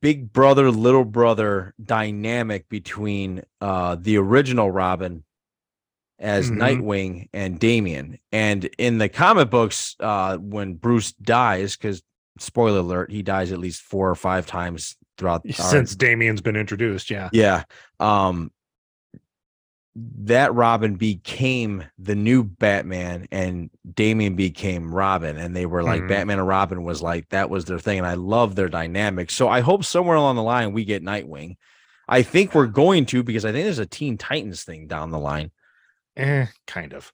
big brother, little brother dynamic between uh the original Robin as Mhm. Nightwing and Damian. And in the comic books, uh when Bruce dies, because spoiler alert, he dies at least four or five times throughout our- Since Damian's been introduced. Yeah. yeah. Um that Robin became the new Batman and Damian became Robin and they were like Mhm. Batman and Robin was like that was their thing and I love their dynamic. So I hope somewhere along the line we get Nightwing. I think we're going to because I think there's a Teen Titans thing down the line. Eh, kind of.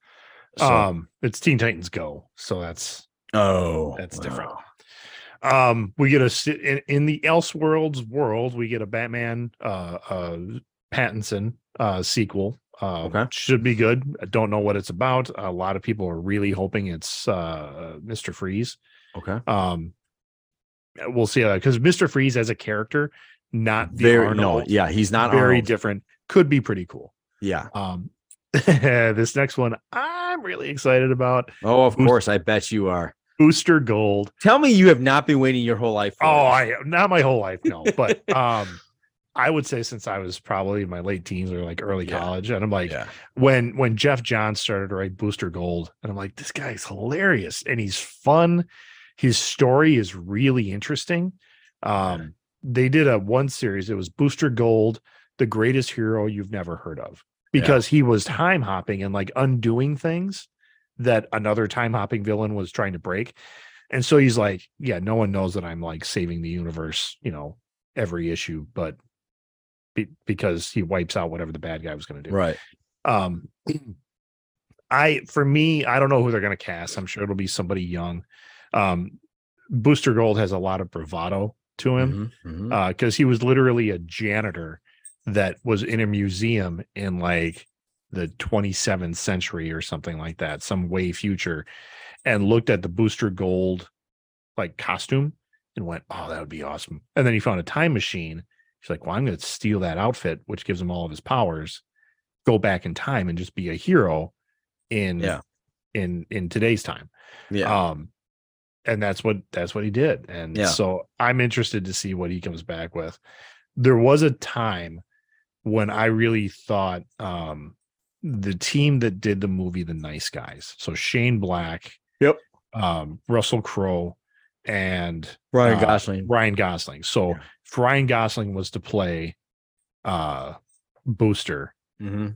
So, Um, it's Teen Titans Go, so that's oh, that's different. wow. Um we get a in, in the elseworlds world we get a batman uh uh pattinson uh sequel uh Okay. should be good i don't know what it's about a lot of people are really hoping it's uh mr freeze Okay. um we'll see because mr freeze as a character not the Very Arnold, no, yeah, he's not very Arnold. different could be pretty cool Yeah. um this next one i'm really excited about Oh, of course. I bet you are. Booster gold Tell me you have not been waiting your whole life for Oh, this. I not my whole life, no. But um, I would say since I was probably in my late teens or like early Yeah. college, and I'm like, yeah. when when Geoff Johns started to write Booster Gold, and I'm like, this guy's hilarious and he's fun. His story is really interesting. Um, they did a one series. It was Booster Gold, the greatest hero you've never heard of, Yeah. because he was time hopping and like undoing things that another time hopping villain was trying to break. And so he's like, yeah, no one knows that I'm like saving the universe, you know, every issue, but be, because he wipes out whatever the bad guy was going to do. Right. Um, I for me, I don't know who they're going to cast. I'm sure it'll be somebody young. Um, Booster Gold has a lot of bravado to him Mhm, mhm. because he was literally a janitor that was in a museum in like the 27th century or something like that, some way future, and looked at the Booster Gold like costume and went, "Oh, that would be awesome." And then he found a time machine. He's like, "Well, I'm going to steal that outfit, which gives him all of his powers, go back in time and just be a hero in Yeah. in in today's time." yeah. Um, and that's what that's what he did. And Yeah. so I'm interested to see what he comes back with. There was a time when I really thought um the team that did the movie The Nice Guys, so Shane Black, Yep. um, Russell Crowe, and Ryan uh, Gosling. Ryan Gosling. So Yeah. if Ryan Gosling was to play uh Booster mm-hmm.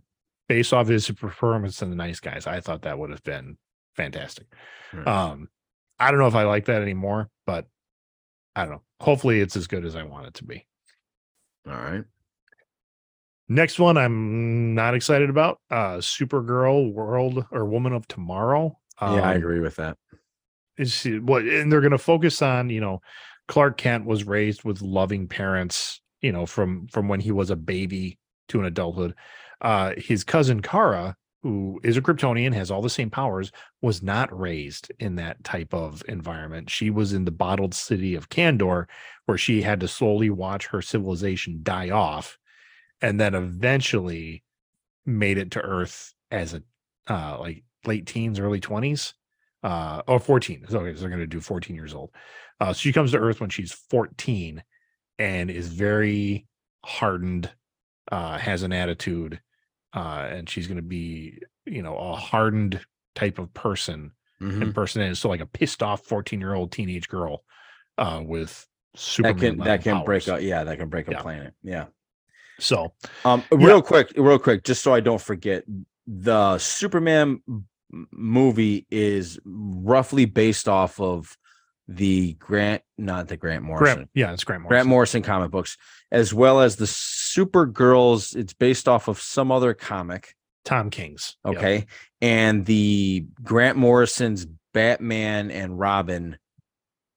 based off his performance in The Nice Guys, I thought that would have been fantastic. Right. Um, I don't know if I like that anymore, but I don't know. Hopefully, it's as good as I want it to be. All right. Next one, I'm not excited about. Uh, Supergirl, World or Woman of Tomorrow. yeah, I Um, agree with that. is what and they're going to focus on you know clark kent was raised with loving parents you know from from when he was a baby to an adulthood uh his cousin kara who is a kryptonian has all the same powers was not raised in that type of environment she was in the bottled city of kandor where she had to slowly watch her civilization die off and then eventually made it to earth as a uh like late teens early 20s uh or 14 so, okay, so they're going to do 14 years old uh so she comes to earth when she's 14 and is very hardened uh has an attitude uh and she's going to be you know a hardened type of person Mhm. and person is so like a pissed off 14 year old teenage girl uh with Superman That can that can break up. yeah that can break a Yeah. planet. Yeah. So Um, Yeah. real quick, real quick, just so I don't forget, the Superman movie is roughly based off of the Grant, not the Grant Morrison, Grant, yeah it's Grant Morrison. Grant Morrison comic books, as well as the Supergirls. It's based off of some other comic, Tom King's Yep. okay, and the Grant Morrison's Batman and Robin.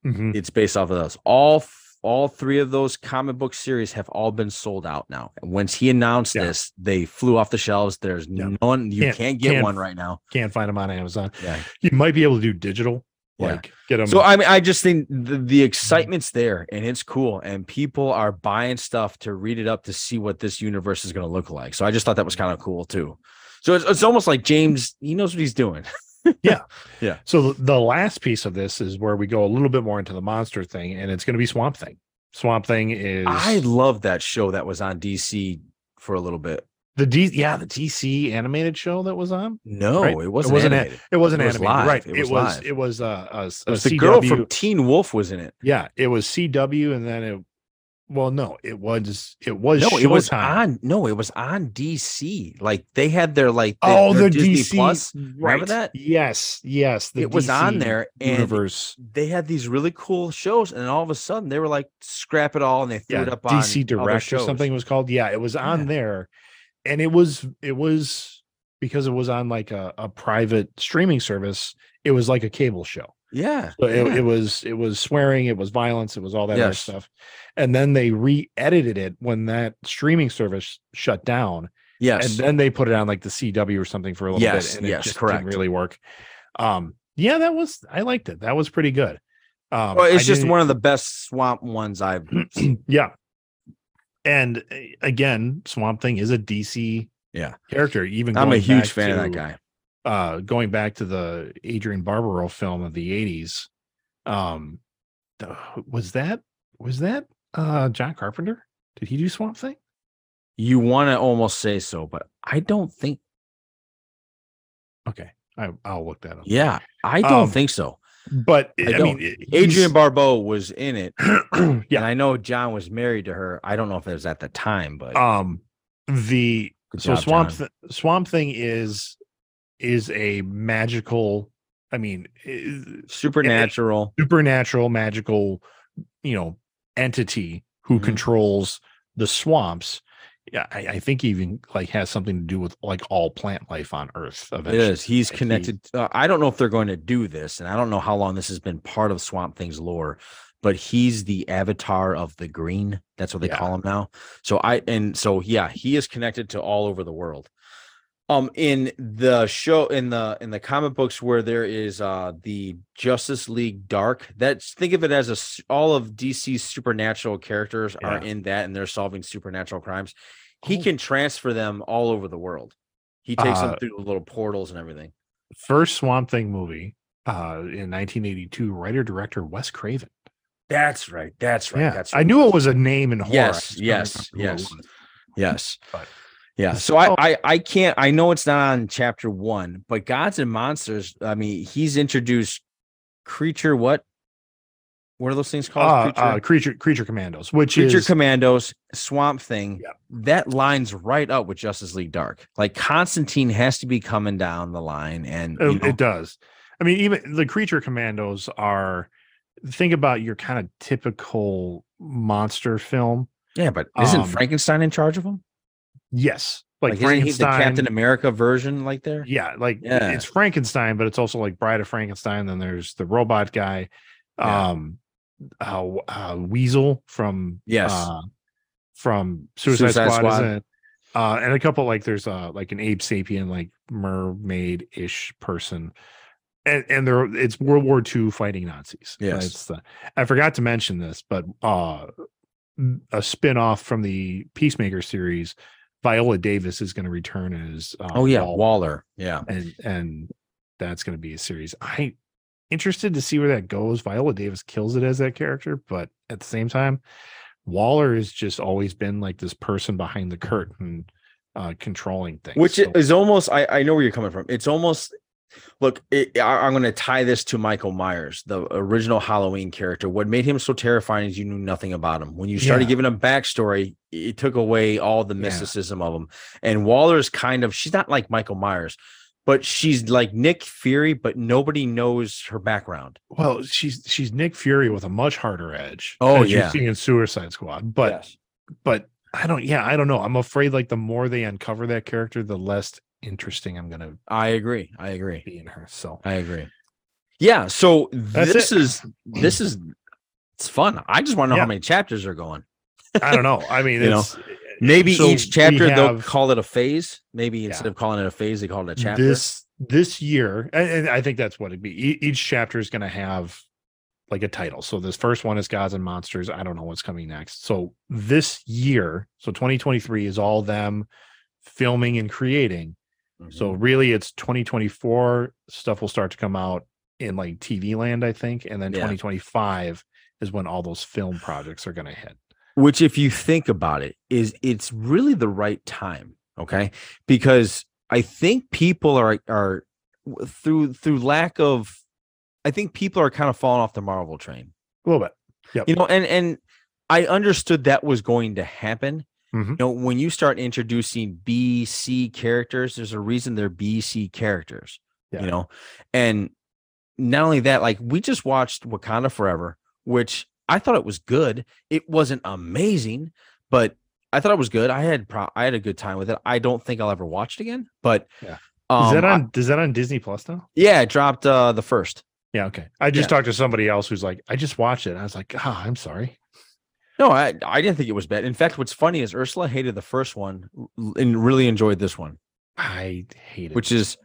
Mhm. It's based off of those. All all three of those comic book series have all been sold out now. And once he announced Yeah. this, they flew off the shelves. There's Yeah. no one you Can't- can't, get can't- one right now. can't find them on amazon Yeah. you might be able to do digital Yeah. like get them So I mean, I just think the, the mm-hmm. excitement's there and it's cool, and people are buying stuff to read it up to see what this universe is going to look like. So I just thought that was kind of cool too. So it's, it's almost like James, he knows what he's doing. So the, last piece of this is where we go a little bit more into the monster thing, and it's going to be Swamp Thing. Swamp Thing is I love that show that was on DC for a little bit. the D, yeah, the DC animated show that was on. No, Right. it wasn't. It wasn't animated. It wasn't It was animated, live. right? It It was was. live. It was. uh, a, a, It was a the girl from Teen Wolf was in it. Yeah, it was CW, and then it. Well, no, it was. It was. No, it was on. No, it was on DC. Like they had their like the- Oh, their the Disney DC. Plus. right. that? Yes, yes. the It was on there, and universe. they had these really cool shows, and all of a sudden they were like, scrap it all, and they threw yeah, it up on DC Direct or something was called. Yeah, it was on Yeah. there, and it was it was because it was on like a, a private streaming service. It was like a cable show. Yeah, So it, yeah. it was it was swearing, it was violence, it was all that other Yes. stuff, and then they re-edited it when that streaming service shut down, yes, and then they put it on like the CW or something for a little Yes, bit, and yes, it just correct. didn't really work. Um, yeah, that was I liked it. That was pretty good. Um, well, it's I just one of the best swamp ones I've. yeah. And uh, again, Swamp Thing is a DC Yeah. character. Even I'm a huge fan of that guy. Uh, going back to the Adrienne Barbeau film of the '80s, um, the- was that was that uh John Carpenter? Did he do Swamp Thing? You want to almost say so, but I don't think. Okay, I, I'll look that up. Yeah, I don't Um, think so. But I I, don't. mean, Adrienne Barbeau was in it, yeah. I know John was married to her. I don't know if it was at the time, but Um, the Good so job, Swamp Th- Swamp Thing is is a magical. I mean, supernatural. supernatural, magical, you know, entity who Mhm. controls the swamps. Yeah, I, I think even like has something to do with like all plant life on Earth. Eventually. is. He's Like, he- connected. uh, I don't know if they're going to do this, and I don't know how long this has been part of Swamp Thing's lore, but he's the avatar of the green. That's what they Yeah. call him now. So I and so yeah, he is connected to all over the world. Um, in the show, in the in the comic books, where there is uh the Justice League Dark, that's think of it as a all of DC's supernatural characters are in that, and they're solving supernatural crimes. He Oh. can transfer them all over the world. He takes Uh, them through little portals and everything. First Swamp Thing movie uh, in 1982, writer director Wes Craven. That's right. That's right. yeah, That's I knew it was a name in horror. Yes, yes, remember who it yes. yes. But- Yeah. So I, Oh. I I can't I know it's not on chapter one, but gods and monsters, I mean, he's introduced creature what? What are those things called? Uh, creature, uh, creature creature commandos, which creature is commandos, swamp thing. Yeah. That lines right up with Justice League Dark. Like Constantine has to be coming down the line and it, know, it does. I mean, even the creature commandos are. Think about your kind of typical monster film. yeah, but isn't um, Frankenstein in charge of them? Yes, Like, like, isn't the Captain America version like there? Yeah, like Yeah. it's Frankenstein, but it's also like Bride of Frankenstein. Then there's the robot guy, Yeah. um, uh, uh, Weasel from Yes. uh, from Suicide, Suicide Squad, Squad. Uh, and a couple like there's uh like an ape sapien like mermaid ish person. And, and there it's World War II fighting Nazis. Yes. It's the, I forgot to mention this, but uh a spin-off from the Peacemaker series, Viola Davis is going to return as uh, Oh yeah, Wall- Waller. Yeah. and and that's going to be a series. I interested to see where that goes. Viola Davis kills it as that character, but at the same time, Waller has just always been like this person behind the curtain, uh, controlling things. which So- is almost I, I know where you're coming from it's almost look it, I, i'm going to tie this to michael myers the original halloween character what made him so terrifying is you knew nothing about him when you started Yeah. giving him backstory it took away all the Yeah. mysticism of him and waller's kind of she's not like michael myers but she's like nick fury but nobody knows her background well, she's she's Nick Fury with a much harder edge. Oh, yeah. you've seen in Suicide Squad, but but I don't. Yeah, I don't know. I'm afraid like the more they uncover that character, the less interesting I'm going to i agree i agree be in her. So i agree yeah so That's this it. is this is it's fun i just want to know Yeah. how many chapters are going I don't know. I mean, You know, eh, eh, Maybe so each we chapter they'll call it a phase. Maybe instead Yeah. of calling it a phase, they call it a chapter. This this year, and, and I think that's what it'd be. E- each chapter is going to have like a title. So this first one is Gods and Monsters. I don't know what's coming next. So this year, so 2023 is all them filming and creating. So Mhm. really, it's 2024 stuff will start to come out in like TV land, I think, and then Yeah. 2025 is when all those film projects are going to hit. which, if you think about it, is it's really the right time. Okay, because I think people are are through through lack of. I think people are kind of falling off the Marvel train. A little bit. Yeah, you know, and and I understood that was going to happen. Mhm. You know, when you start introducing B, C characters, there's a reason they're B, C characters. Yeah. You know, and not only that, like we just watched Wakanda Forever, which I thought it was good. It wasn't amazing, but I thought it was good. I had pro- I had a good time with it. I don't think I'll ever watch it again. But Yeah. um, is that I- on? is that on Disney Plus now? yeah, it dropped uh the first. Yeah. Okay. I just Yeah. talked to somebody else who's like, I just watched it. I was like, ah, I'm sorry. No, I I didn't think it was bad. In fact, what's funny is Ursula hated the first one and really enjoyed this one, I hate it. which is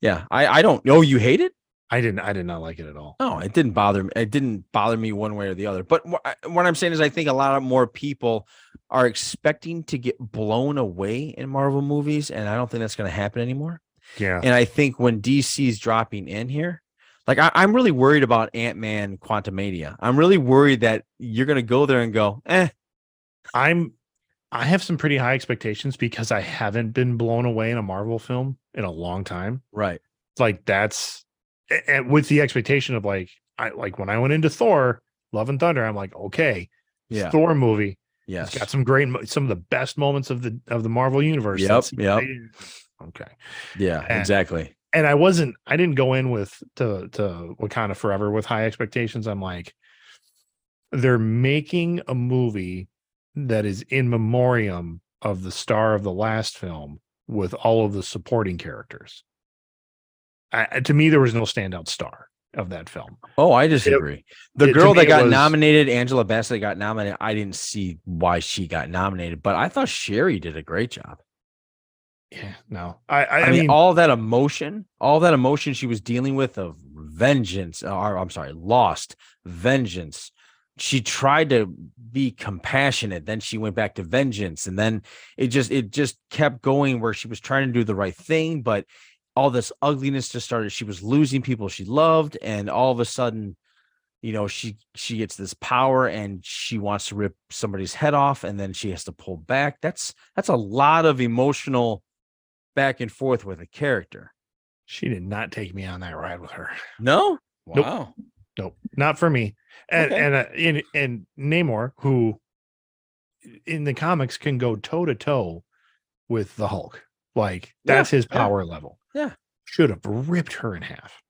yeah. I I don't know you hate it. I didn't. I did not like it at all. No, it didn't bother me. It didn't bother me one way or the other. But wh- what I'm saying is, I think a lot of more people are expecting to get blown away in Marvel movies, and I don't think that's going to happen anymore. Yeah. And I think when DC's dropping in here, like I, I'm really worried about Ant Man Quantumania. I'm really worried that you're going to go there and go, eh, I'm I have some pretty high expectations because I haven't been blown away in a Marvel film in a long time. Right. Like that's and with the expectation of like I like when I went into Thor, Love and Thunder, I'm like, okay, Yeah. Thor movie. Yes. It's got some great some of the best moments of the of the Marvel universe. Yep, yep. Okay. Yeah. and- Exactly. And I wasn't I didn't go in with to to Wakanda Forever with high expectations. I'm like, they're making a movie that is in memoriam of the star of the last film with all of the supporting characters. I, to me, there was no standout star of that film. Oh, I disagree. the it- girl that got was- nominated, Angela Bassett, got nominated. I didn't see why she got nominated, but I thought Shuri did a great job. Yeah, no, I I, I, mean, mean, all that emotion, all that emotion she was dealing with of vengeance, uh, or I'm sorry, lost vengeance. She tried to be compassionate, then she went back to vengeance, and then it just it just kept going where she was trying to do the right thing, but all this ugliness just started. She was losing people she loved, and all of a sudden, you know, she she gets this power and she wants to rip somebody's head off, and then she has to pull back. That's that's a lot of emotional back and forth with a character. she did not take me on that ride with her. No, Nope. wow, Nope, not for me. And Okay. and uh, and and Namor, who in the comics can go toe to toe with the Hulk, like Yeah, that's his yeah. power level. Yeah. should have ripped her in half.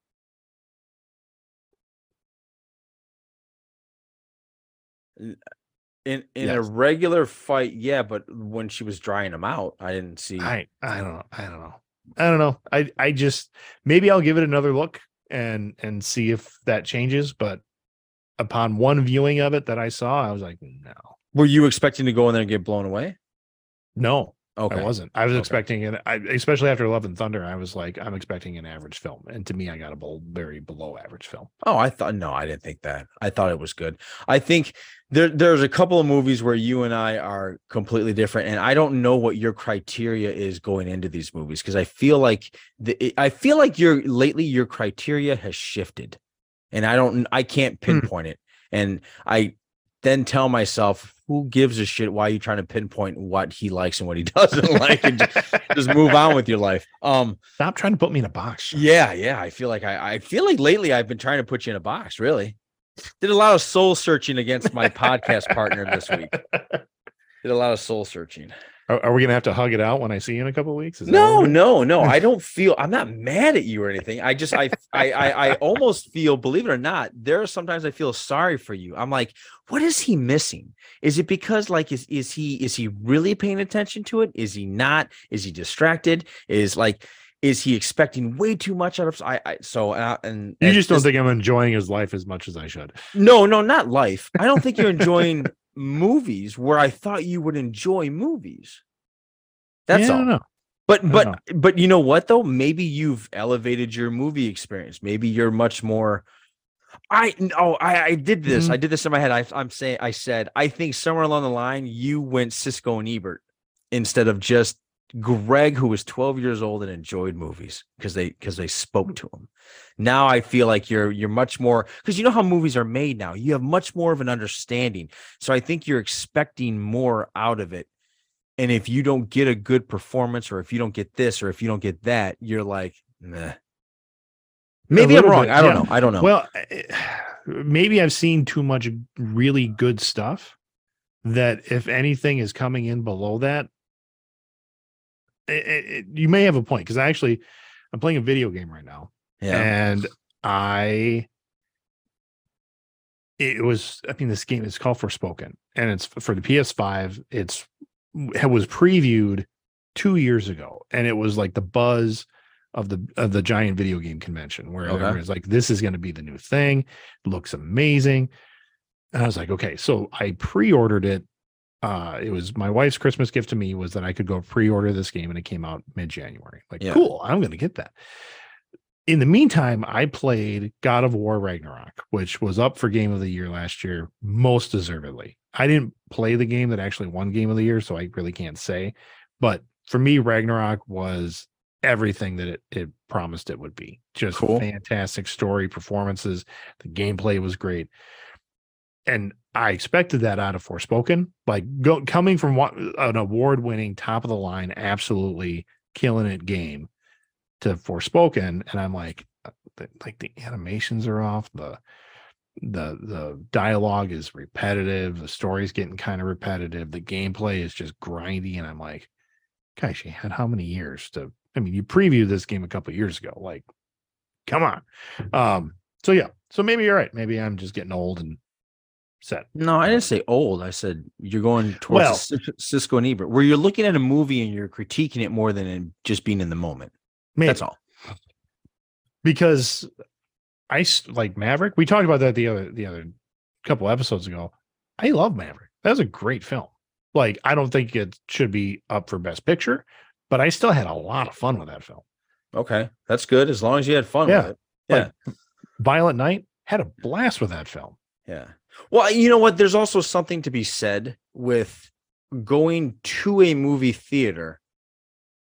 In in a regular fight, yeah, but when she was drying him out, I didn't see. I I don't know. I don't know. I don't know. I I just maybe I'll give it another look and and see if that changes. But upon one viewing of it I was like, no, Were you expecting to go in there and get blown away? no, Okay, I wasn't. I was Okay. expecting it. I, especially after Love and Thunder, I was like, I'm expecting an average film, and to me, I got a very below average film. Oh, I thought no, I didn't think that. I thought it was good. I think there there's a couple of movies where you and I are completely different, and I don't know what your criteria is going into these movies because I feel like the I feel like your lately your criteria has shifted, and I don't I can't Hmm. pinpoint it, and I then tell myself who gives a shit why are you trying to pinpoint what he likes and what he doesn't like and just, just move on with your life um Stop trying to put me in a box. Yeah, yeah. I feel like I, I feel like lately I've been trying to put you in a box, really. Did a lot of soul searching against my podcast partner this week. Did a lot of soul searching. Are, are we gonna have to hug it out when I see you in a couple weeks? Is No, no, no. I don't feel I'm not mad at you or anything. I just I I I, I almost feel, believe it or not, there are sometimes I feel sorry for you. I'm like, what is he missing? Is it because like is is he is he really paying attention to it? Is he not? Is he distracted? Is like is he expecting way too much out of I, I so uh, and You and just don't this- think I'm enjoying his life as much as I should. no, no, not life. I don't think you're enjoying movies where I thought you would enjoy movies. That's Yeah, I all. don't know. But but but you know what though? Maybe you've elevated your movie experience. Maybe you're much more. I no, I I did this. Mhm. I did this in my head. I, I'm saying I said I think somewhere along the line you went Siskel and Ebert instead of just Greg, who was 12 years old and enjoyed movies because they because they spoke to him. Now I feel like you're you're much more because you know how movies are made now. You have much more of an understanding. So I think you're expecting more out of it. And if you don't get a good performance, or if you don't get this, or if you don't get that, you're like, nah. Maybe I'm wrong. bit, I don't yeah. know. I don't know. Well, eh, maybe I've seen too much really good stuff that if anything is coming in below that, it, it- it- you may have a point because I actually I'm playing a video game right now yeah. and I it was I mean this game is called Forspoken and it's for the PS5 it's it was previewed 2 years ago and it was like the buzz of the of the giant video game convention where Okay. everyone's like this is going to be the new thing looks amazing and I was like okay so I pre-ordered it uh it was my wife's christmas gift to me was that i could go pre-order this game and it came out mid-january. Like Yeah. cool i'm gonna get that. In the meantime i played god of war ragnarok which was up for game of the year last year most deservedly. I didn't play the game that actually won game of the year so i really can't say but for me ragnarok was everything that it, it promised it would be. Just Cool. fantastic story performances. The gameplay was great and I expected that out of Forspoken. Like go, coming from what, an award winning, top of the line, absolutely killing it game to Forspoken, and I'm like, uh, like the animations are off. The the the dialogue is repetitive. The story's getting kind of repetitive. The gameplay is just grindy, and I'm like, gosh, you had how many years to? I mean, you previewed this game a couple years ago. Like, come on. Um. So yeah. So maybe you're right. Maybe I'm just getting old and set. No, I didn't um, say old. I said you're going towards Well- Siskel and Ebert, where you're looking at a movie and you're critiquing it more than in just being in the moment. Maybe. That's all. because I like Maverick. We talked about that the other the other couple episodes ago. I love Maverick. That was a great film. Like I don't think it should be up for Best Picture, but I still had a lot of fun with that film. Okay, that's good as long as you had fun Yeah. with it. Yeah, Like, Violent Night had a blast with that film. yeah. Well, you know what? There's also something to be said with going to a movie theater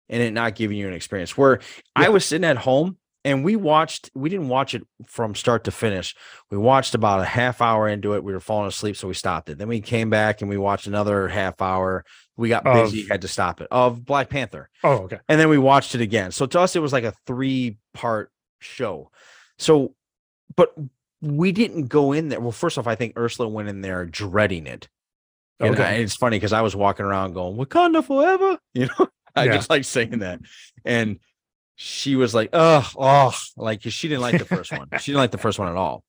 and it not giving you an experience. Where I was sitting at home and we watched. We didn't watch it from start to finish. We watched about a half hour into it. We were falling asleep, so we stopped it. Then we came back and we watched another half hour. We got oh, busy, had to stop it. Of Black Panther. Oh, okay. and then we watched it again. So to us, it was like a three part show. So, but we didn't go in there. Well, first off, I think Ursula went in there dreading it. And Okay. I- it's funny because I was walking around going Wakanda forever. You know, I Yeah. just like saying that, and she was like, "Oh, oh," like she didn't like the first one. She didn't like the first one at all.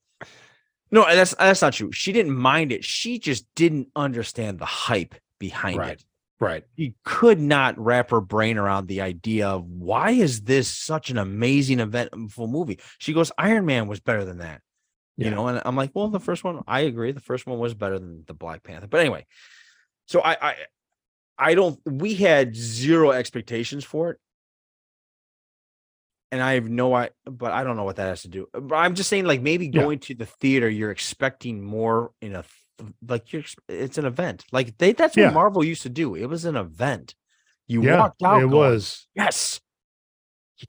No, that's that's not true. She didn't mind it. She just didn't understand the hype behind Right. it Right. she could not wrap her brain around the idea of why is this such an amazing eventful movie. She goes, Iron Man was better than that, you know. And I'm like, well, the first one, I agree, the first one was better than the Black Panther. But anyway, so I, I, I don't. We had zero expectations for it, and I have no, I, but I don't know what that has to do. But I'm just saying, like maybe Yeah. going to the theater, you're expecting more in a like you're it's an event like they that's what marvel used to do it was an event you yeah. walked out it going, was. yes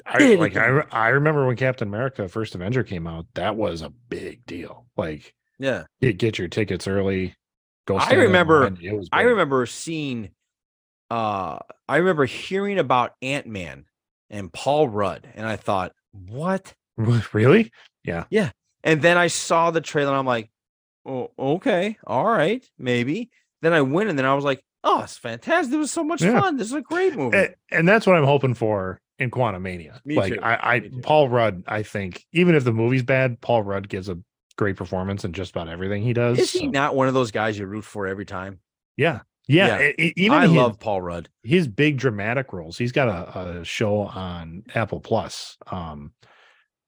I, like I, I remember when Captain America First Avenger came out, that was a big deal. Like yeah get, get your tickets early. Go. I remember- It was. i remember seeing uh i remember hearing about ant-man and paul rudd and i thought what really. Yeah. Yeah. And then i saw the trailer and i'm like oh okay all right maybe then i went and then i was like oh it's fantastic it was so much Yeah. fun this is a great movie and, and that's what I'm hoping for in Quantumania. Like too. I, I Paul Rudd, I think even if the movie's bad, Paul Rudd gives a great performance in just about everything he does. is he not one of those guys you root for every time Yeah, yeah. Yeah. e- e- even i his, love paul rudd his big dramatic roles. He's got a, a show on Apple Plus. Um,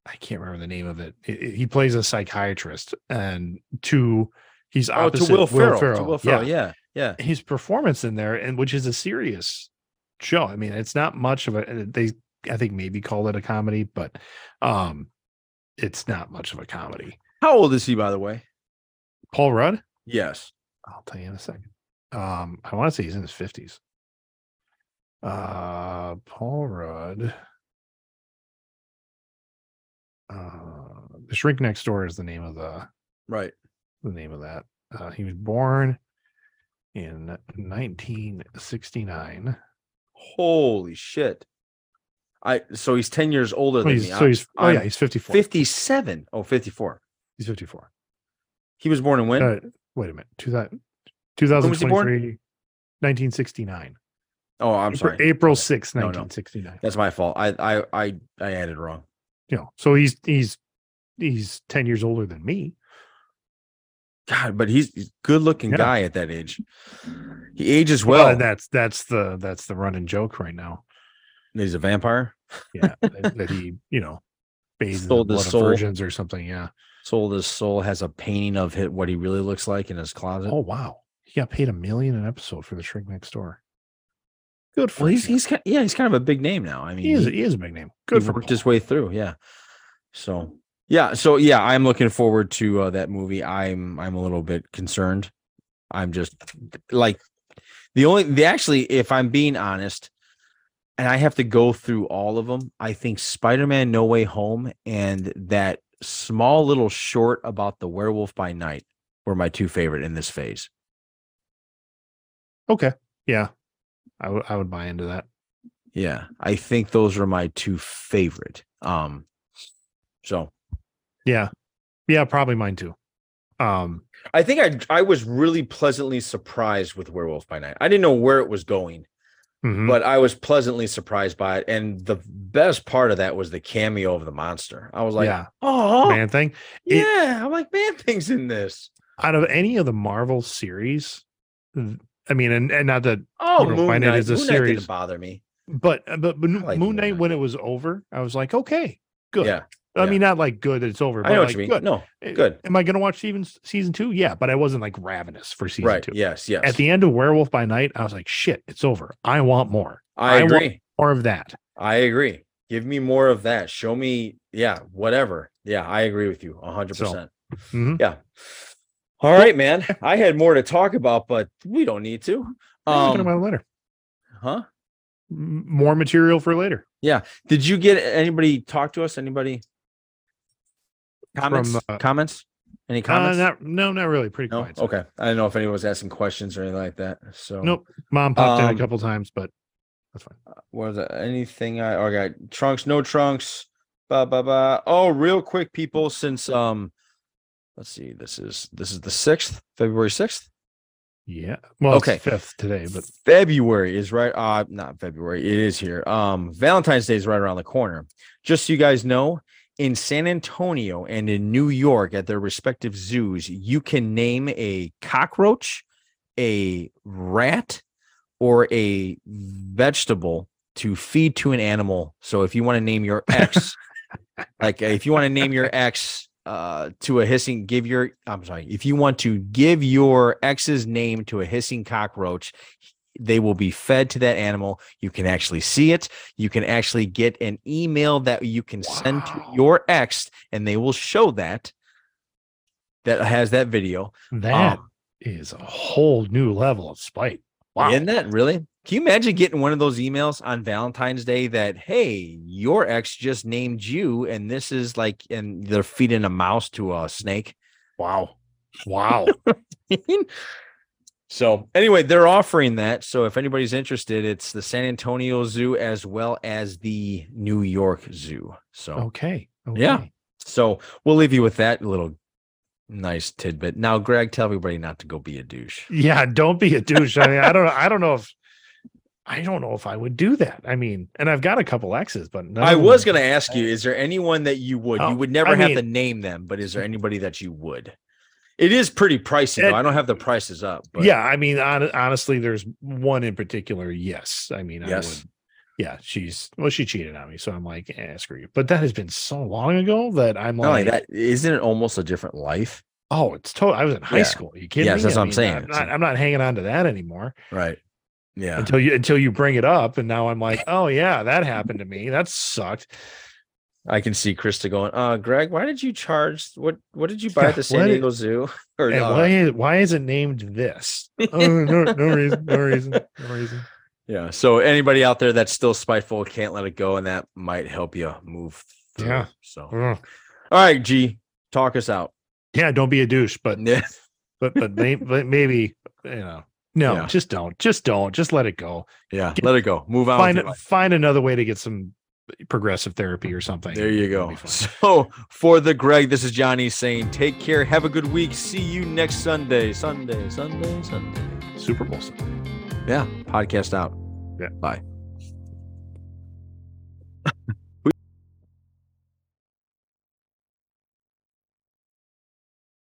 I can't remember the name of it. I- I- He plays a psychiatrist, and to he's oh opposite to will ferrell, to Ferrell. will ferrell yeah yeah his performance in there, and which is a serious show. I mean, it's not much of a they I think maybe call it a comedy, but um it's not much of a comedy. how old is he by the way Paul Rudd, yes I'll tell you in a second. Um, I want to say he's in his fifties. Uh Paul Rudd. Uh the shrink next door is the name of the right the name of that. Uh he was born in 1969. Holy shit. I so he's 10 years older than me. so I'm- he's oh yeah, he's 54. 57. Oh, 54. He's 54. He was born in when? Uh, wait a minute. 2000, was he born? 2023, 1969. oh, I'm April- sorry. April 6, No, no. 1969. That's my fault. I I I I added wrong. You know, so he's he's he's 10 years older than me. God, but he's, he's a good looking Yeah. guy at that age. He ages Well, well. and that's that's the that's the running joke right now. He's a vampire. Yeah, that, that he, you know, bathes in the his blood of soul. virgins or something. Yeah. Sold his soul has a painting of hit what he really looks like in his closet. Oh wow, he got paid a million an episode for the Shrink Next Door. Good for well, he's him. he's kind yeah, he's kind of a big name now. I mean, he is he- he is a big name. Good he for worked Paul. his way through. Yeah. So yeah, so yeah, I'm looking forward to uh, that movie. I'm I'm a little bit concerned. I'm just like the only the actually, if I'm being honest, and I have to go through all of them. I think Spider-Man: No Way Home and that small little short about the Werewolf by Night were my two favorite in this phase. Okay. Yeah. I would I would buy into that. Yeah, I think those are my two favorite. Um, so Yeah. Yeah, probably mine too. Um I think I I was really pleasantly surprised with Werewolf by Night. I didn't know where it was going, mhm. but I was pleasantly surprised by it. And the best part of that was the cameo of the monster. I was like, yeah, oh Man-Thing. it- yeah, I'm like, man, things in this. Out of any of the Marvel series, I mean, and, and not that Oh, Moon Knight. is a Moon Knight series. didn't bother me. but but, but like Moon Knight Knight. when it was over, I was like, okay, good. Yeah, I yeah. mean, not like good that it's over, but I know like what you mean. good. No, good. Am I going to watch season season two? Yeah, but I wasn't like ravenous for season right. two. Yes, yes. At the end of Werewolf by Night, I was like, shit, it's over. I want more. I I agree. More of that. I agree. Give me more of that. Show me, yeah, whatever. Yeah, I agree with you hundred So, percent. Mhm. Yeah. All right, man. I had more to talk about, but we don't need to. Yeah, we'll talk Um, about later. huh? More material for later. Yeah. Did you get anybody talk to us? Anybody comments? uh, comments? Any Uh, comments? not, no, not really. Pretty no. quiet. Okay. I don't know if anyone was asking questions or anything like that. So Nope. Mom popped in Um, a couple times, but that's fine. was it anything I oh, I got trunks, no trunks, ba ba ba. Oh, real quick, people, since um let's see, this is this is the sixth, February sixth. Yeah. Well, okay. fifth today, but February is right. Uh, not February. It is here. Um, Valentine's Day is right around the corner. Just so you guys know, in San Antonio and in New York at their respective zoos, you can name a cockroach, a rat, or a vegetable to feed to an animal. So if you want to name your ex, like if you want to name your ex uh to a hissing give your i'm sorry if you want to give your ex's name to a hissing cockroach they will be fed to that animal you can actually see it you can actually get an email that you can send to your ex and they will show that that has that video that Um, is a whole new level of spite. Wow. Isn't that really? Can you imagine getting one of those emails on Valentine's Day that, hey, your ex just named you, and this is like, and they're feeding a mouse to a snake? Wow. Wow. so, anyway, they're offering that. So, if anybody's interested, it's the San Antonio Zoo as well as the New York Zoo. So, okay. okay. Yeah. so we'll leave you with that little nice tidbit. Now, Greg, tell everybody not to go be a douche. Yeah. Don't be a douche. I mean, I don't I don't know if I don't know if I would do that. I mean, and I've got a couple exes, but I was going to ask you, is there anyone that you would? Oh, you would never I have to name them, but is there anybody that you would? It is pretty pricey. It- I don't have the prices up. But yeah, I mean, hon- honestly, there's one in particular. Yes, I mean, I Yes. would. Yeah, she's well, she cheated on me, so I'm like, eh, screw you. But that has been so long ago that I'm not only like, that, isn't it almost a different life? oh, it's total. I was in high Yeah. school. you kidding Yes, me? that's I what I'm mean, saying. I'm not, I'm not hanging on to that anymore Right. Yeah. until you until you bring it up, and now I'm like, oh yeah, that happened to me. That sucked. I can see Krista going, uh, Greg, why did you charge what what did you buy at the San Diego Zoo? Or And uh, why is why is it named this? oh, no, no reason, no reason, no reason. yeah. So anybody out there that's still spiteful can't let it go, and that might help you move through. Yeah. So all right, G, talk us out. Yeah, don't be a douche, but but but, may, but maybe you know no Yeah. just don't just don't just let it go Yeah. Get- Let it go. Move on. find find another way to get some progressive therapy or something. There you go. So for the Greg, this is Johnny saying, take care, have a good week, see you next Sunday, Sunday, Sunday, Sunday, Super Bowl Sunday. Yeah, podcast out. Yeah, bye.